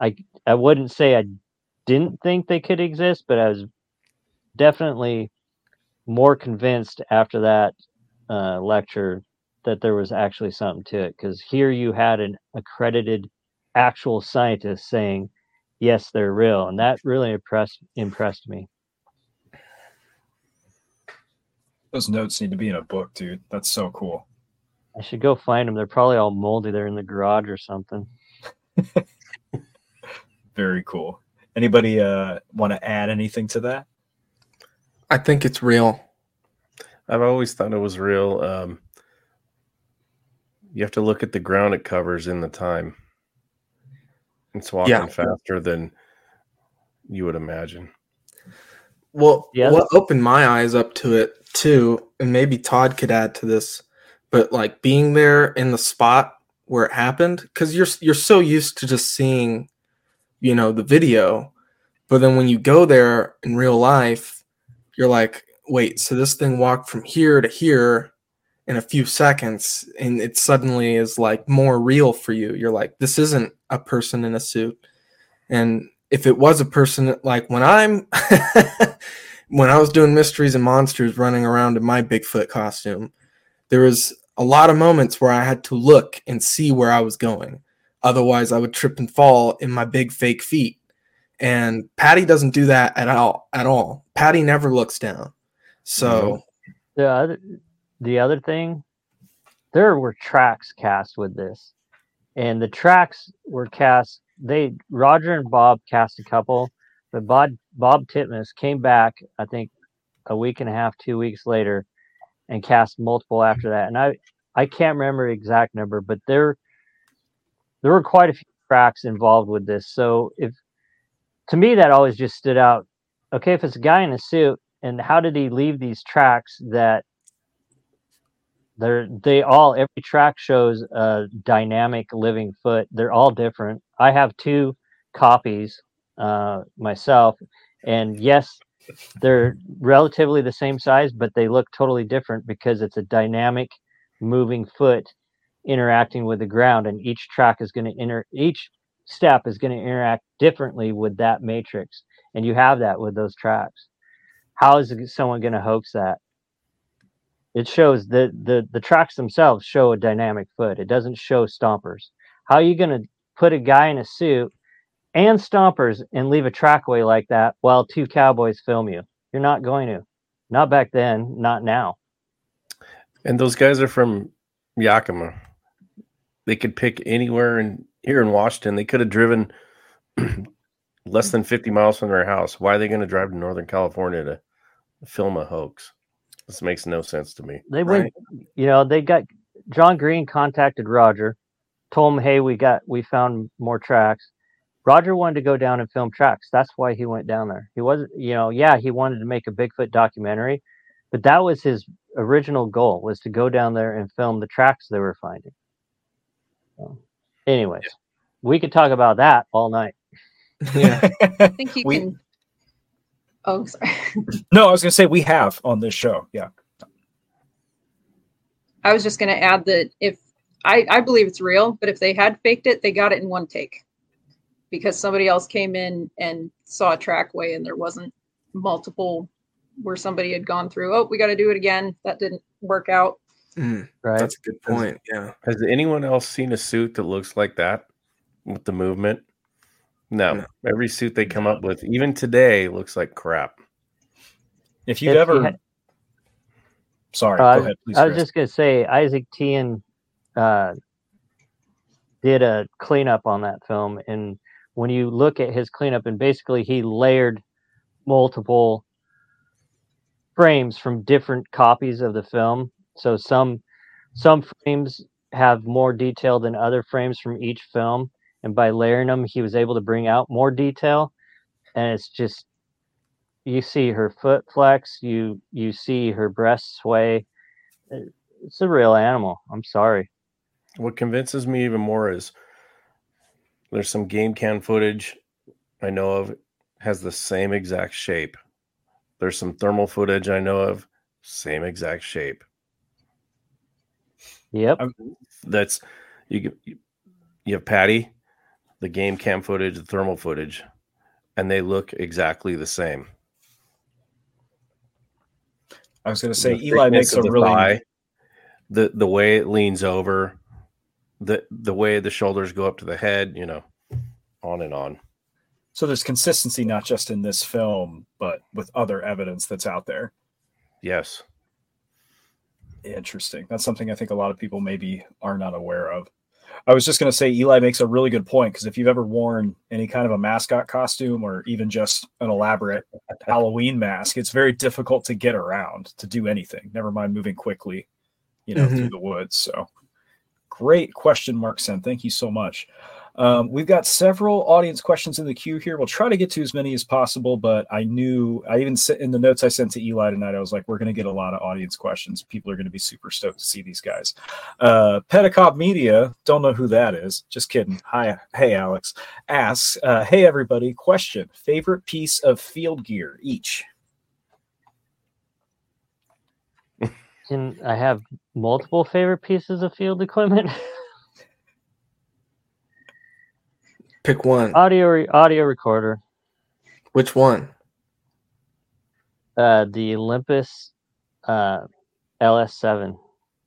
S5: I I wouldn't say I didn't think they could exist, but I was definitely more convinced after that uh, lecture that there was actually something to it because here you had an accredited actual scientist saying yes they're real and that really impressed impressed me
S2: Those notes need to be in a book, dude. That's so cool.
S5: i should go find them they're probably all moldy they're in the garage or something (laughs)
S2: Very cool. Anybody uh, want to add anything to that?
S3: I think it's real.
S6: I've always thought it was real. Um, you have to look at the ground it covers in the time. It's walking
S3: Yeah.
S6: faster than you would imagine.
S3: Well,
S5: Yeah,
S3: what opened my eyes up to it too, and maybe Todd could add to this, but like being there in the spot where it happened, because you're you're so used to just seeing, you know, the video, but then when you go there in real life, you're like, wait, so this thing walked from here to here in a few seconds, and it suddenly is like more real for you. You're like, this isn't a person in a suit, and if it was a person like when I'm (laughs) when I was doing mysteries and monsters running around in my Bigfoot costume, there was a lot of moments where I had to look and see where I was going. Otherwise, I would trip and fall in my big fake feet. And Patty doesn't do that at all. At all. Patty never looks down. So
S5: the other the other thing there were tracks cast with this. And the tracks were cast they roger and bob cast a couple but bob bob titmus came back i think a week and a half two weeks later and cast multiple after that. And i i can't remember the exact number but there there were quite a few tracks involved with this. So if to me that always just stood out. Okay if it's a guy in a suit and how did he leave these tracks that they're they all every track shows a dynamic living foot. They're all different. I have two copies uh myself and yes they're relatively the same size but they look totally different because it's a dynamic moving foot interacting with the ground and each track is going to enter each step is going to interact differently with that matrix and you have that with those tracks how is someone going to hoax that? It shows the the tracks themselves show a dynamic foot. It doesn't show stompers. How are you going to put a guy in a suit and stompers and leave a trackway like that while two cowboys film you? You're not going to. Not back then. Not now.
S6: And those guys are from Yakima. They could pick anywhere in here in Washington. They could have driven (clears throat) less than 50 miles from their house. Why are they going to drive to Northern California to film a hoax? This makes no sense to me.
S5: they went you know they got john green contacted roger told him hey we got we found more tracks roger wanted to go down and film tracks that's why he went down there he wasn't you know yeah he wanted to make a bigfoot documentary but that was his original goal was to go down there and film the tracks they were finding so, anyways we could talk about that all night
S3: yeah. (laughs)
S4: I think you
S2: We-
S4: can. Oh, sorry. (laughs)
S2: No, I was going to say we have on this show. Yeah.
S4: I was just going to add that if I, I believe it's real, but if they had faked it, they got it in one take because somebody else came in and saw a trackway and there wasn't multiple where somebody had gone through. Oh, we got to do it again. That didn't work out.
S3: Mm,
S5: right
S3: that's a good point. Yeah.
S6: Has anyone else seen a suit that looks like that with the movement? No.
S3: No.
S6: Every suit they come up with, even today, looks like crap.
S2: If you've
S5: If you
S2: ever.
S5: had-
S2: Sorry,
S5: Uh,
S2: go ahead, please.
S5: I was
S2: Chris.
S5: just gonna say Isaac Tian uh, did a cleanup on that film, and when you look at his cleanup, and basically he layered multiple frames from different copies of the film. So some some frames have more detail than other frames from each film, and by layering them, he was able to bring out more detail. And it's just you see her foot flex, you you see her breast sway it's a real animal. I'm sorry.
S6: What convinces me even more is there's some game cam footage I know of has the same exact shape. There's some thermal footage I know of, same exact shape.
S5: Yep.
S2: Um,
S6: That's. You you have Patty, the game cam footage, the thermal footage, and they look exactly the same.
S2: I was going to say
S6: the
S2: Eli makes a
S6: the
S2: really
S6: thigh, the the way it leans over, the the way the shoulders go up to the head, you know, on and on.
S2: so there's consistency not just in this film but with other evidence that's out there.
S6: Yes.
S2: Interesting. That's something I think a lot of people maybe are not aware of. I was just going to say Eli makes a really good point because if you've ever worn any kind of a mascot costume or even just an elaborate (laughs) Halloween mask, it's very difficult to get around to do anything. Never mind moving quickly, you know, through
S3: Mhm.
S2: the woods. So great question, Mark sent. Thank you so much. Um, we've got several audience questions in the queue here. We'll try to get to as many as possible, but I knew I even sent in the notes I sent to Eli tonight. I was like, we're going to get a lot of audience questions. People are going to be super stoked to see these guys. Uh, Petticoat Media, don't know who that is. Just kidding. Hi, hey Alex. Asks, uh, hey everybody, question: favorite piece of field gear each?
S5: I have multiple favorite pieces of field equipment? (laughs)
S3: Pick one.
S5: audio re- audio recorder.
S3: Which one?
S5: Uh, the Olympus uh, LS7,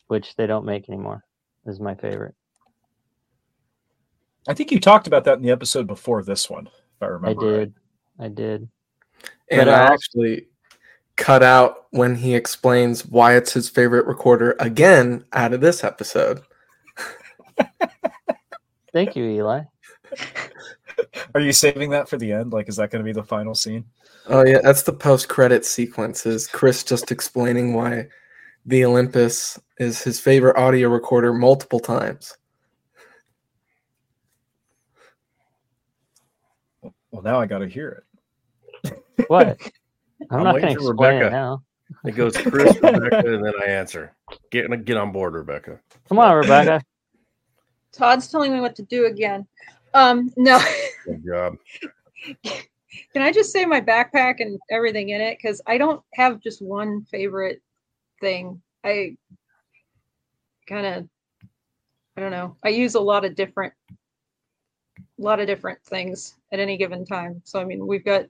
S5: which they don't make anymore, is my favorite.
S2: I think you talked about that in the episode before this one, if I remember.
S5: I did.
S2: right.
S5: I did.
S3: And
S5: But
S3: I
S5: I also-
S3: actually cut out when he explains why it's his favorite recorder again out of this episode. (laughs)
S5: Thank you, Eli. (laughs)
S2: Are you saving that for the end? Like, is that going to be the final scene?
S3: Oh yeah, that's the post-credit sequence. Is Chris just explaining why the Olympus is his favorite audio recorder multiple times?
S2: Well, now I got to hear it.
S5: What? (laughs) I'm,
S6: I'm
S5: not
S6: waiting
S5: going to
S6: for
S5: explain
S6: Rebekah.
S5: it now.
S6: It goes Chris, Rebekah, and then I answer. Get get on board, Rebekah.
S5: Come on, Rebekah.
S4: Todd's telling me what to do again. Um, no. (laughs)
S6: Good job.
S4: Can I just say my backpack and everything in it? Because I don't have just one favorite thing. I kind of, I don't know. I use a lot of different, a lot of different things at any given time. So I mean, we've got.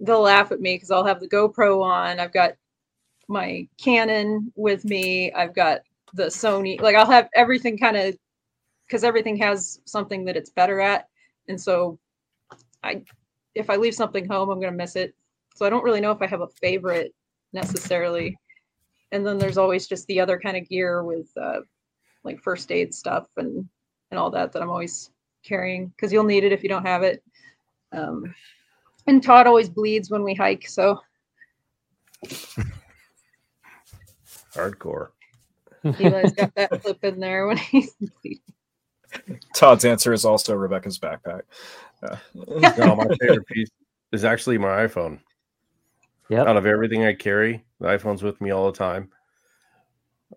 S4: They'll laugh at me because I'll have the GoPro on. I've got my Canon with me. I've got the Sony. Like I'll have everything kind of, because everything has something that it's better at, and so I if I leave something home, I'm gonna miss it. So I don't really know if I have a favorite necessarily. And then there's always just the other kind of gear with uh, like first aid stuff and and all that that I'm always carrying because you'll need it if you don't have it. Um, and Todd always bleeds when we hike, so
S6: Hardcore.
S4: Eli's got that clip in there when he's (laughs) bleeding.
S2: Todd's answer is also Rebekah's backpack. Uh,
S6: No, my favorite piece is actually my iPhone.
S5: Yep.
S6: Out of everything I carry, the iPhone's with me all the time.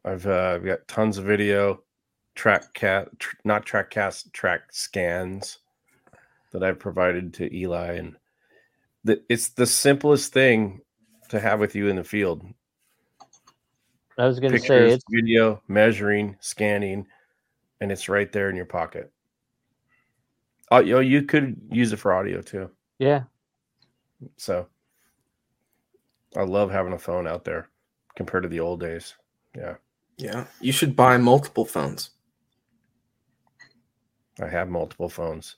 S6: I've uh, got tons of video, track cat, tr- not track cast, track scans that I've provided to Eli, and the, it's the simplest thing to have with you in the field.
S5: I was going to say it's
S6: video, measuring, scanning, and it's right there in your pocket. Uh, oh, you, know, you could use it for audio too.
S5: yeah.
S6: So I love having a phone out there compared to the old days. Yeah,
S3: Yeah, you should buy multiple phones.
S6: I have multiple phones.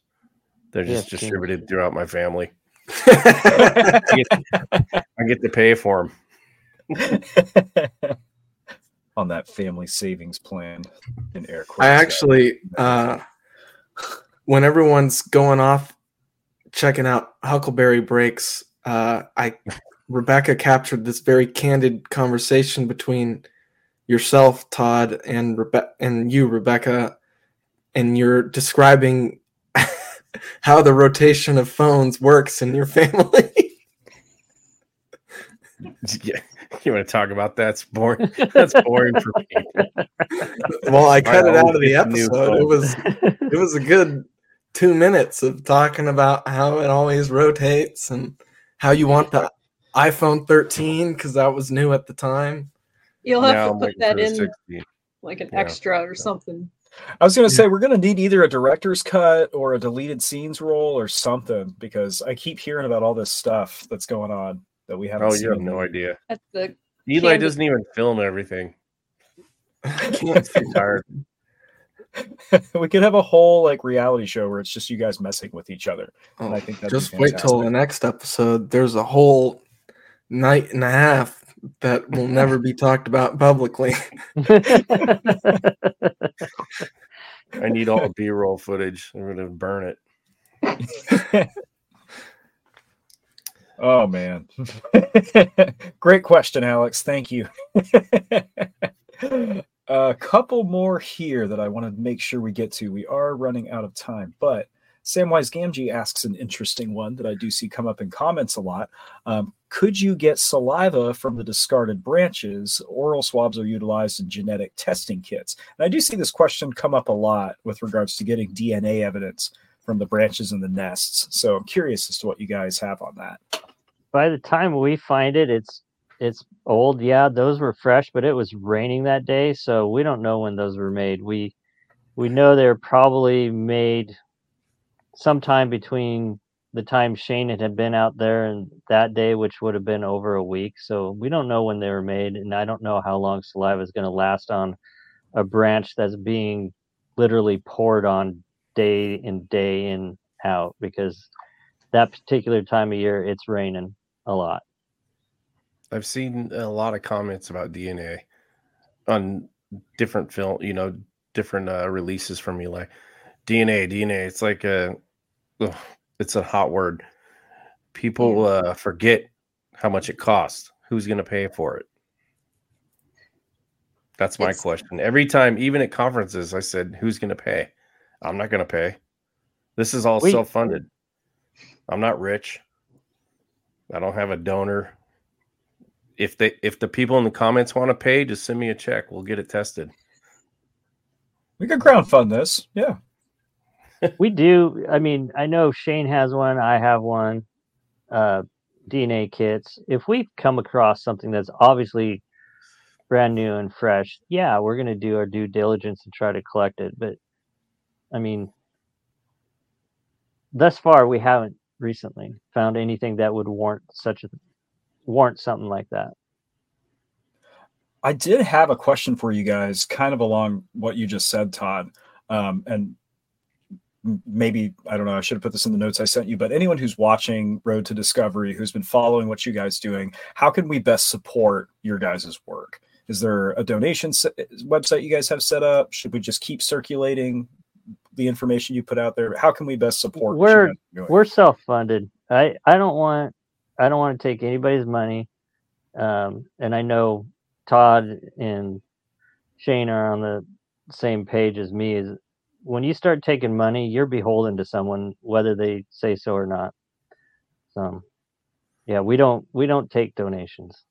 S6: They're just
S5: same.
S6: distributed throughout my family. (laughs) I get to pay for them. (laughs)
S2: on that family savings plan in air quotes.
S3: I actually, uh, when everyone's going off checking out Huckleberry Breaks, uh, I Rebekah captured this very candid conversation between yourself, Todd, and Rebe- and you, Rebekah, and you're describing (laughs) how the rotation of phones works in your family. (laughs)
S6: Yeah, (laughs) you want to talk about that? It's boring. That's boring for me.
S3: well, I (laughs) cut it out of the
S6: always get the new
S3: episode. It was it was a good two minutes of talking about how it always rotates and how you want the iPhone 13 because that was new at the time.
S4: You'll have
S6: Now
S4: to
S6: I'm
S4: put that in
S6: 16.
S4: like an
S6: Yeah.
S4: extra or something.
S2: I was going to say we're going to need either a director's cut or a deleted scenes roll or something because I keep hearing about all this stuff that's going on that we haven't
S6: Oh,
S2: seen.
S6: you have no idea.
S4: That's the
S6: Eli
S4: Candy-
S6: doesn't even film everything.
S3: I (laughs) can't
S6: Too tired. (laughs)
S2: we could have a whole like reality show where it's just you guys messing with each other.
S3: Oh,
S2: I think that'd
S3: just wait till the next episode. There's a whole night and a half that will never be talked about publicly. (laughs)
S6: I need all the B-roll footage. I'm gonna burn it.
S2: Oh man. (laughs) Great question, Alex. Thank you. (laughs) A couple more here that I want to make sure we get to. We are running out of time, but Samwise Gamgee asks an interesting one that I do see come up in comments a lot. Um, could you get saliva from the discarded branches? Oral swabs are utilized in genetic testing kits. And I do see this question come up a lot with regards to getting DNA evidence from the branches and the nests. So I'm curious as to what you guys have on that.
S5: By the time we find it, it's it's old. Yeah, those were fresh, but it was raining that day, so we don't know when those were made. We we know they're probably made sometime between the time Shane had been out there and that day, which would have been over a week. So we don't know when they were made, and I don't know how long saliva is going to last on a branch that's being literally poured on day in day in out because that particular time of year it's raining a lot.
S6: I've seen a lot of comments about DNA on different film, you know, different uh, releases from Eli. DNA, DNA. It's like a, ugh, it's a hot word. People uh, forget how much it costs. Who's going to pay for it? That's my
S4: It's-
S6: question. Every time, even at conferences, I said, "Who's going to pay?" I'm not going to pay. This is all self-funded. I'm not rich. I don't have a donor if they if the people in the comments want to pay, just send me a check. We'll get it tested.
S2: We could crowdfund this. Yeah. (laughs)
S5: we do i mean i know shane has one i have one uh dna kits if we come across something that's obviously brand new and fresh yeah we're going to do our due diligence and try to collect it but i mean thus far we haven't recently found anything that would warrant such a warrant something like that
S2: I did have a question for you guys, kind of along what you just said, Todd. Um, and maybe, I don't know, I should have put this in the notes I sent you, but anyone who's watching Road to Discovery, who's been following what you guys doing, how can we best support your guys' work? Is there a donation website you guys have set up? Should we just keep circulating the information you put out there? How can we best support?
S5: We're-
S2: guys are doing?
S5: we're self-funded i i don't want i don't want to take anybody's money um and i know todd and shane are on the same page as me is when you start taking money you're beholden to someone whether they say so or not so yeah we don't we don't take donations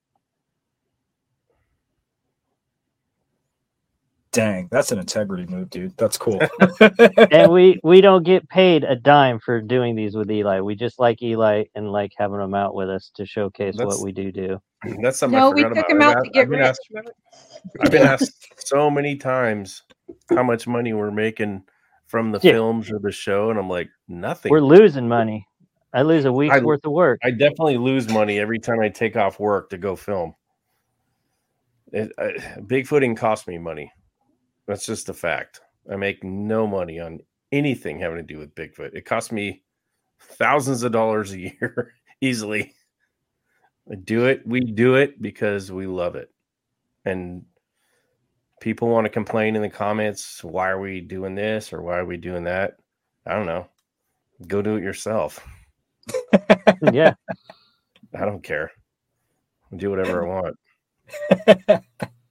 S2: Dang, that's an integrity move, dude. That's cool. (laughs)
S5: and we we don't get paid a dime for doing these with eli we just like eli and like having them out with us to showcase
S6: That's-
S5: what we do do
S6: That's something
S4: no,
S6: I
S4: we
S6: forgot
S4: took
S6: about.
S4: him
S6: I've
S4: out to get
S6: I've been
S4: rich.
S6: asked- I've been asked so many times how much money we're making from the
S5: Yeah.
S6: films or the show, and I'm like, nothing.
S5: we're losing money i lose a week's
S6: I-
S5: worth of work
S6: I definitely lose money every time I take off work to go film. It, I, Bigfooting costs me money. That's just a fact. I make no money on anything having to do with Bigfoot. It costs me thousands of dollars a (laughs) year easily. I do it. We do it because we love it. And people want to complain in the comments, why are we doing this or why are we doing that? I don't know. Go do it yourself. (laughs)
S5: yeah
S6: I don't care. I'll do whatever I want. (laughs)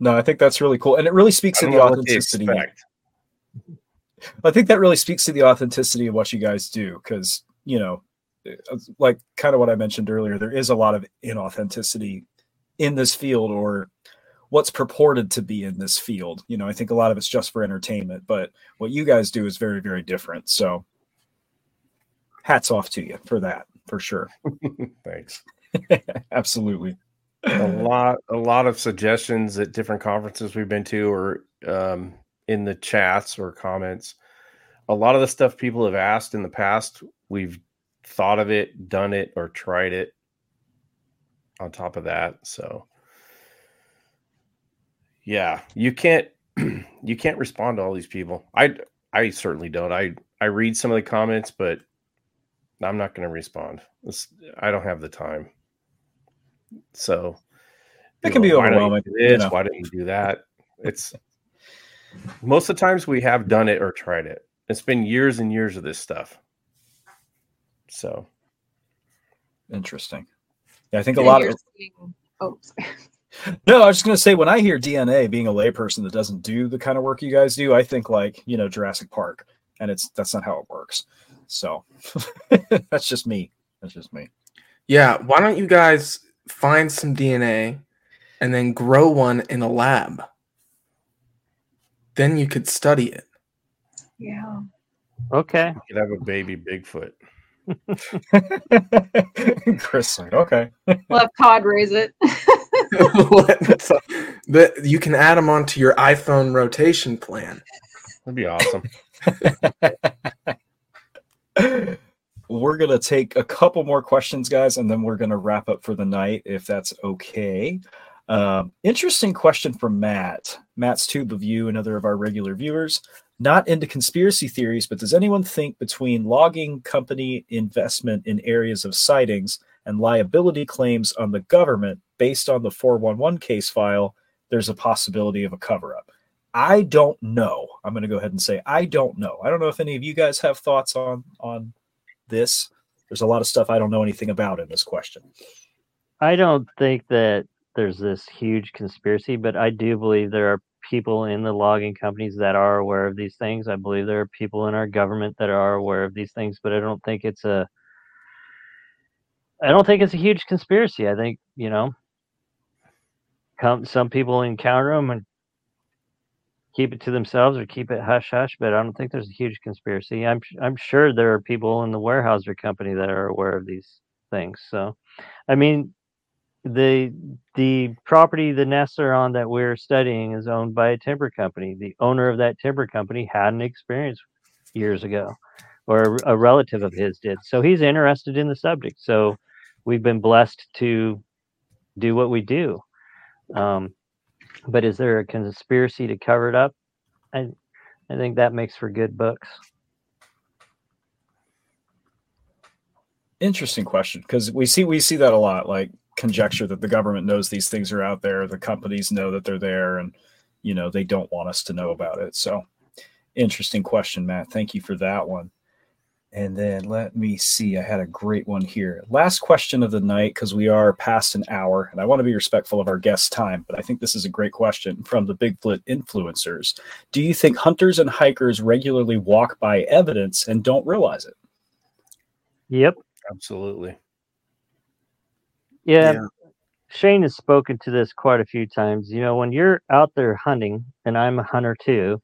S2: no, I think that's really cool. And it really speaks to the
S6: know what they
S2: authenticity. I think that really speaks to the authenticity of what you guys do because, you know, uh, uh, like kind of what I mentioned earlier, there is a lot of inauthenticity in this field or what's purported to be in this field. You know, I think a lot of it's just for entertainment, but what you guys do is very, very different. So hats off to you for that, for sure. (laughs)
S6: Thanks. (laughs)
S2: Absolutely.
S6: A (laughs) lot, a lot of suggestions at different conferences we've been to, or um, in the chats or comments. A lot of the stuff people have asked in the past, we've thought of it, done it, or tried it. on top of that. So yeah, you can't (clears throat) you can't respond to all these people. I I certainly don't. I I read some of the comments, but I'm not going to respond. It's, I don't have the time. So
S2: it can know, be overwhelming.
S6: This, you know. Why didn't you do that? It's most of the times we have done it or tried it. It's been years and years of this stuff. So
S2: interesting. Yeah, I think a lot of. Oh, (laughs) no, I was just going to say when I hear DNA, being a layperson that doesn't do the kind of work you guys do, I think like you know Jurassic Park, and it's that's not how it works. So (laughs) that's just me. That's just me.
S3: Yeah, why don't you guys find some DNA and then grow one in a lab? Then you could study it.
S4: Yeah.
S5: Okay.
S6: You could have a baby Bigfoot. (laughs)
S2: Chris okay.
S4: We'll have Todd raise it. (laughs)
S3: that you can add them onto your iPhone rotation plan.
S6: That'd be awesome. (laughs)
S2: we're gonna take a couple more questions, guys, and then we're gonna wrap up for the night, if that's okay. Um, interesting question from Matt. Matt's Tube of You, another of our regular viewers not into conspiracy theories, but does anyone think between logging company investment in areas of sightings and liability claims on the government based on the 411 case file, there's a possibility of a cover up? I don't know. I'm going to go ahead and say I don't know. I don't know if any of you guys have thoughts on on this. There's a lot of stuff I don't know anything about in this question.
S5: I don't think that there's this huge conspiracy, but I do believe there are people in the logging companies that are aware of these things. I believe there are people in our government that are aware of these things, but I don't think it's a I don't think it's a huge conspiracy. I think, you know, come, some people encounter them and keep it to themselves or keep it hush hush, but I don't think there's a huge conspiracy. I'm I'm sure there are people in the Weyerhaeuser company that are aware of these things. So, I mean, the the property the nests are on that we're studying is owned by a timber company. The owner of that timber company had an experience years ago, or a relative of his did. So he's interested in the subject. So we've been blessed to do what we do. Um, but is there a conspiracy to cover it up? I I think that makes for good books.
S2: Interesting question because we see we see that a lot. Like conjecture that the government knows these things are out there the companies know that they're there and you know they don't want us to know about it so interesting question matt thank you for that one and then let me see i had a great one here last question of the night because we are past an hour and i want to be respectful of our guests' time but i think this is a great question from the bigfoot influencers do you think hunters and hikers regularly walk by evidence and don't realize it
S5: yep
S6: absolutely
S5: yeah, yeah. Shane has spoken to this quite a few times. You know, when you're out there hunting, and I'm a hunter too,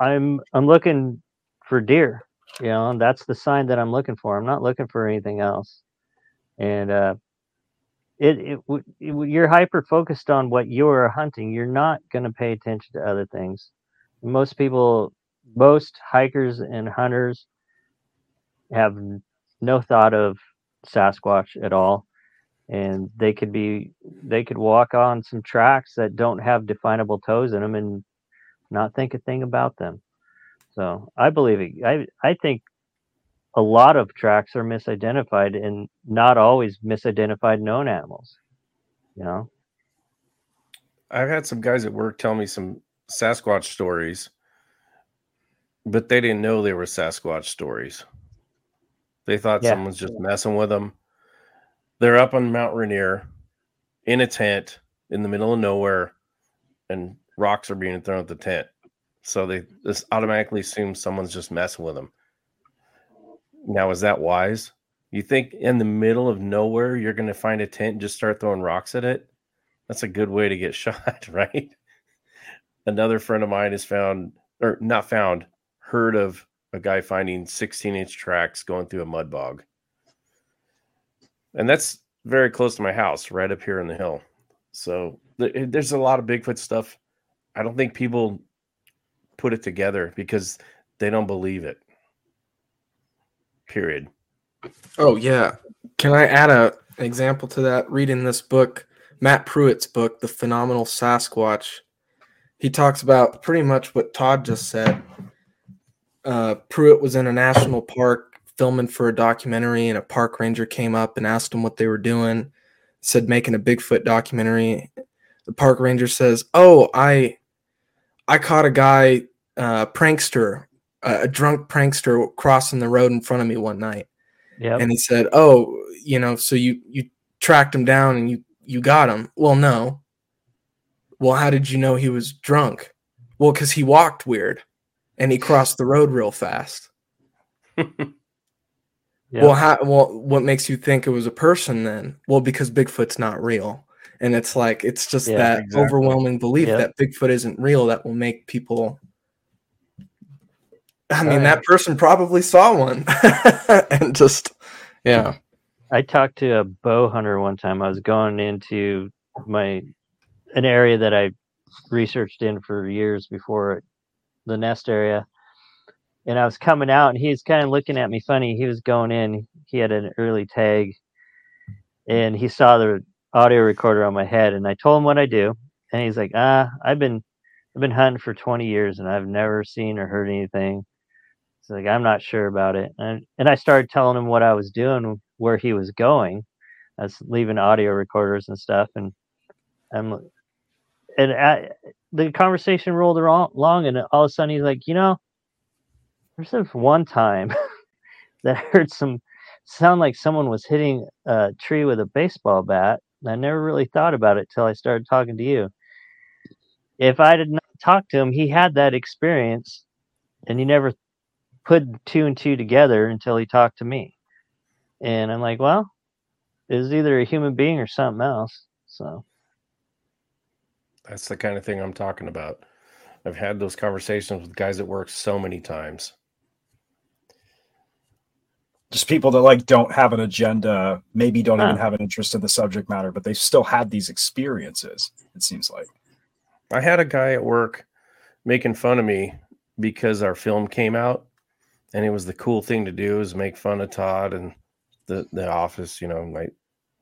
S5: I'm I'm looking for deer. You know, that's the sign that I'm looking for. I'm not looking for anything else. And uh, it, it, it you're hyper focused on what you're hunting. You're not going to pay attention to other things. Most people, most hikers and hunters have no thought of Sasquatch at all and they could be they could walk on some tracks that don't have definable toes in them and not think a thing about them so i believe it i i think a lot of tracks are misidentified and not always misidentified known animals you know
S6: i've had some guys at work tell me some sasquatch stories but they didn't know they were sasquatch stories they thought yeah. someone's just messing with them they're up on Mount Rainier in a tent in the middle of nowhere, and rocks are being thrown at the tent. So they this automatically assumes someone's just messing with them. Now, is that wise? You think in the middle of nowhere you're going to find a tent and just start throwing rocks at it? That's a good way to get (laughs) shot, right? Another friend of mine has found, or not found, heard of a guy finding 16 inch tracks going through a mud bog and that's very close to my house, right up here in the hill. So th- eh, there's a lot of Bigfoot stuff. I don't think people put it together because they don't believe it. Period.
S3: Oh yeah. Can I add a an example to that, reading this book, Matt Pruitt's book, The Phenomenal Sasquatch, he talks about pretty much what Todd just said. Uh, Pruitt was in a national park filming for a documentary, and a park ranger came up and asked him what they were doing. Said making a Bigfoot documentary. The park ranger says, "Oh, I, I caught a guy, uh, prankster, uh, a drunk prankster, crossing the road in front of me one night."
S5: Yeah.
S3: And he said, "Oh, you know, so you you tracked him down and you you got him." Well, no. Well, how did you know he was drunk? Well, because he walked weird, and he crossed the road real fast.
S5: Yeah. (laughs)
S3: Well, how, well, what makes you think it was a person then? Well, because Bigfoot's not real, and it's like it's just
S5: Yeah,
S3: that
S6: exactly.
S3: overwhelming belief
S5: Yeah.
S3: that Bigfoot isn't real that will make people. I mean,
S5: Right.
S3: that person probably saw one, (laughs) and just yeah,
S5: I talked to a bow hunter one time. I was going into my an area that I researched in for years before the nest area. And I was coming out and he's kind of looking at me funny. He was going in. He had an early tag and he saw the audio recorder on my head and I told him what I do. And he's like, ah, I've been I've been hunting for 20 years and I've never seen or heard anything. He's like, I'm not sure about it. And and I started telling him what I was doing, where he was going. I was leaving audio recorders and stuff, and I'm and I, the conversation rolled along, and all of a sudden he's like, you know, there's this one time (laughs) that I heard some sound like someone was hitting a tree with a baseball bat. I never really thought about it till I started talking to you. If I did not talk to him, he had that experience, and he never put two and two together until he talked to me. And I'm like, well, it was either a human being or something else. So
S6: That's the kind of thing I'm talking about. I've had those conversations with guys at work so many times.
S2: Just people that like don't have an agenda, maybe don't even have an interest in the subject matter, but they've still had these experiences. It seems like.
S6: I had a guy at work making fun of me because our film came out, and it was the cool thing to do is make fun of Todd and the the office, you know, my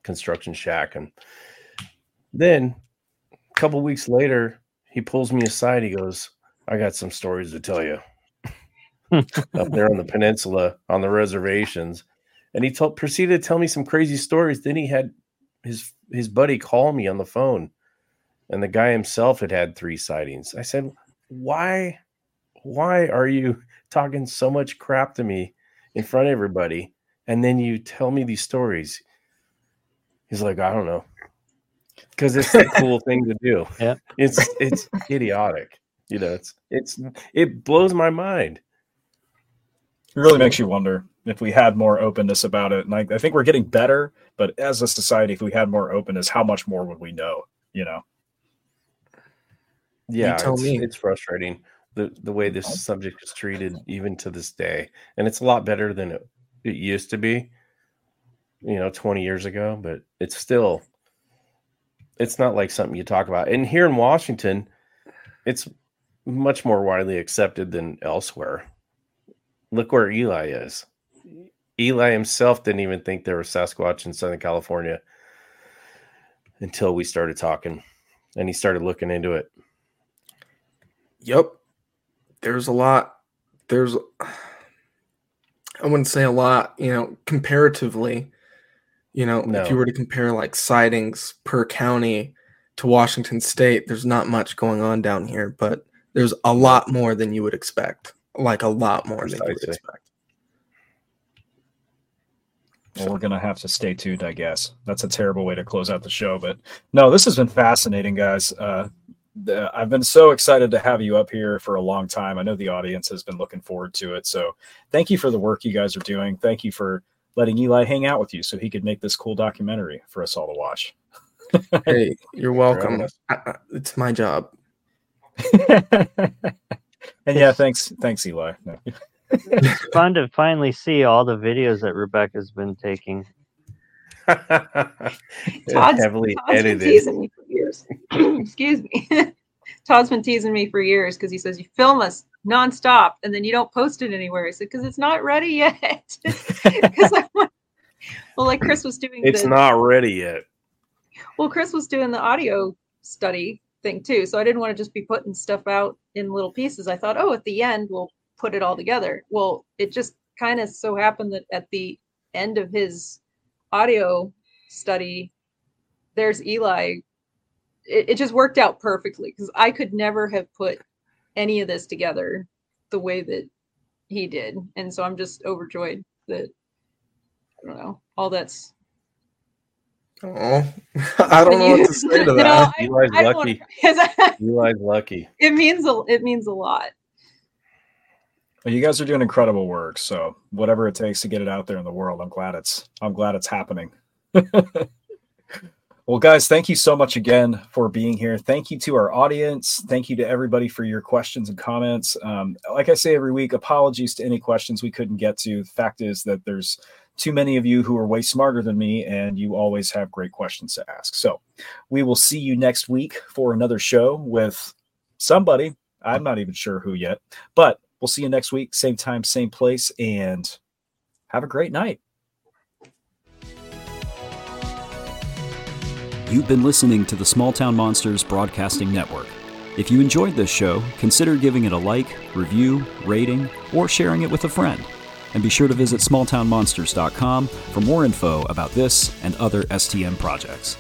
S6: construction shack. And then a couple weeks later, he pulls me aside. He goes, "I got some stories to tell you." (laughs) up there on the peninsula on the reservations, and he told proceeded to tell me some crazy stories. Then he had his his buddy call me on the phone and the guy himself had had three sightings. I said, "Why, why are you talking so much crap to me in front of everybody, and then you tell me these stories?" He's like, "I don't know, because it's the cool thing to do. (laughs)
S5: Yeah.
S6: it's it's idiotic. You know, it's it's it blows my mind.
S2: It really makes you wonder if we had more openness about it. And I, I think we're getting better, but as a society, if we had more openness, how much more would we know? You know,
S6: Yeah,
S3: tell
S6: it's,
S3: me.
S6: it's frustrating the the way this subject is treated even to this day, and it's a lot better than it, it used to be. You know, twenty years ago, but it's still it's not like something you talk about. And here in Washington, it's much more widely accepted than elsewhere. Look where Eli is. Eli himself didn't even think there was Sasquatch in Southern California until we started talking and he started looking into it.
S3: Yep. There's a lot. There's, I wouldn't say a lot, you know, comparatively. You know,
S6: No.
S3: if you were to compare like sightings per county to Washington state, there's not much going on down here, but there's a lot more than you would expect. Like a lot more than you would expect.
S2: well, we're gonna have to stay tuned, I guess. That's a terrible way to close out the show, but no, this has been fascinating, guys. Uh, the, I've been so excited to have you up here for a long time. I know the audience has been looking forward to it. So, thank you for the work you guys are doing. Thank you for letting Eli hang out with you so he could make this cool documentary for us all to watch.
S3: Hey, you're welcome.
S6: us.
S3: I, I, it's my job. (laughs)
S2: and yeah, thanks, thanks, Eli. No.
S5: it's fun to finally see all the videos that Rebekah's been taking. (laughs)
S4: Todd's,
S6: heavily (clears throat) (laughs)
S4: Todd's been teasing me for years. Excuse me. Todd's been teasing me for years because he says you film us nonstop and then you don't post it anywhere. I said because it's not ready yet. (laughs) Because I want, well, like Chris was doing.
S6: It's
S4: the,
S6: not ready yet.
S4: Well, Chris was doing the audio study thing too, so I didn't want to just be putting stuff out in little pieces. I thought, oh, at the end we'll put it all together. Well, it just kind of so happened that at the end of his audio study, there's Eli. It, it just worked out perfectly because I could never have put any of this together the way that he did. And so I'm just overjoyed that I don't know, all that's
S3: Oh, (laughs) I don't know what to say to (laughs)
S4: No,
S3: that.
S4: I-
S6: Eli's
S4: I don't
S6: lucky. (laughs)
S4: wanna-
S6: Eli's lucky.
S4: it means a it means a lot.
S2: Well, you guys are doing incredible work. So whatever it takes to get it out there in the world, I'm glad it's I'm glad it's happening. well, guys, thank you so much again for being here. Thank you to our audience. Thank you to everybody for your questions and comments. Um, like I say every week, apologies to any questions we couldn't get to. The fact is that there's too many of you who are way smarter than me, and you always have great questions to ask. So we will see you next week for another show with somebody. I'm not even sure who yet, but we'll see you next week, same time, same place, and have a great night.
S1: You've been listening to the Small Town Monsters Broadcasting Network. If you enjoyed this show, consider giving it a like, review, rating, or sharing it with a friend. And be sure to visit smalltownmonsters.com for more info about this and other STM projects.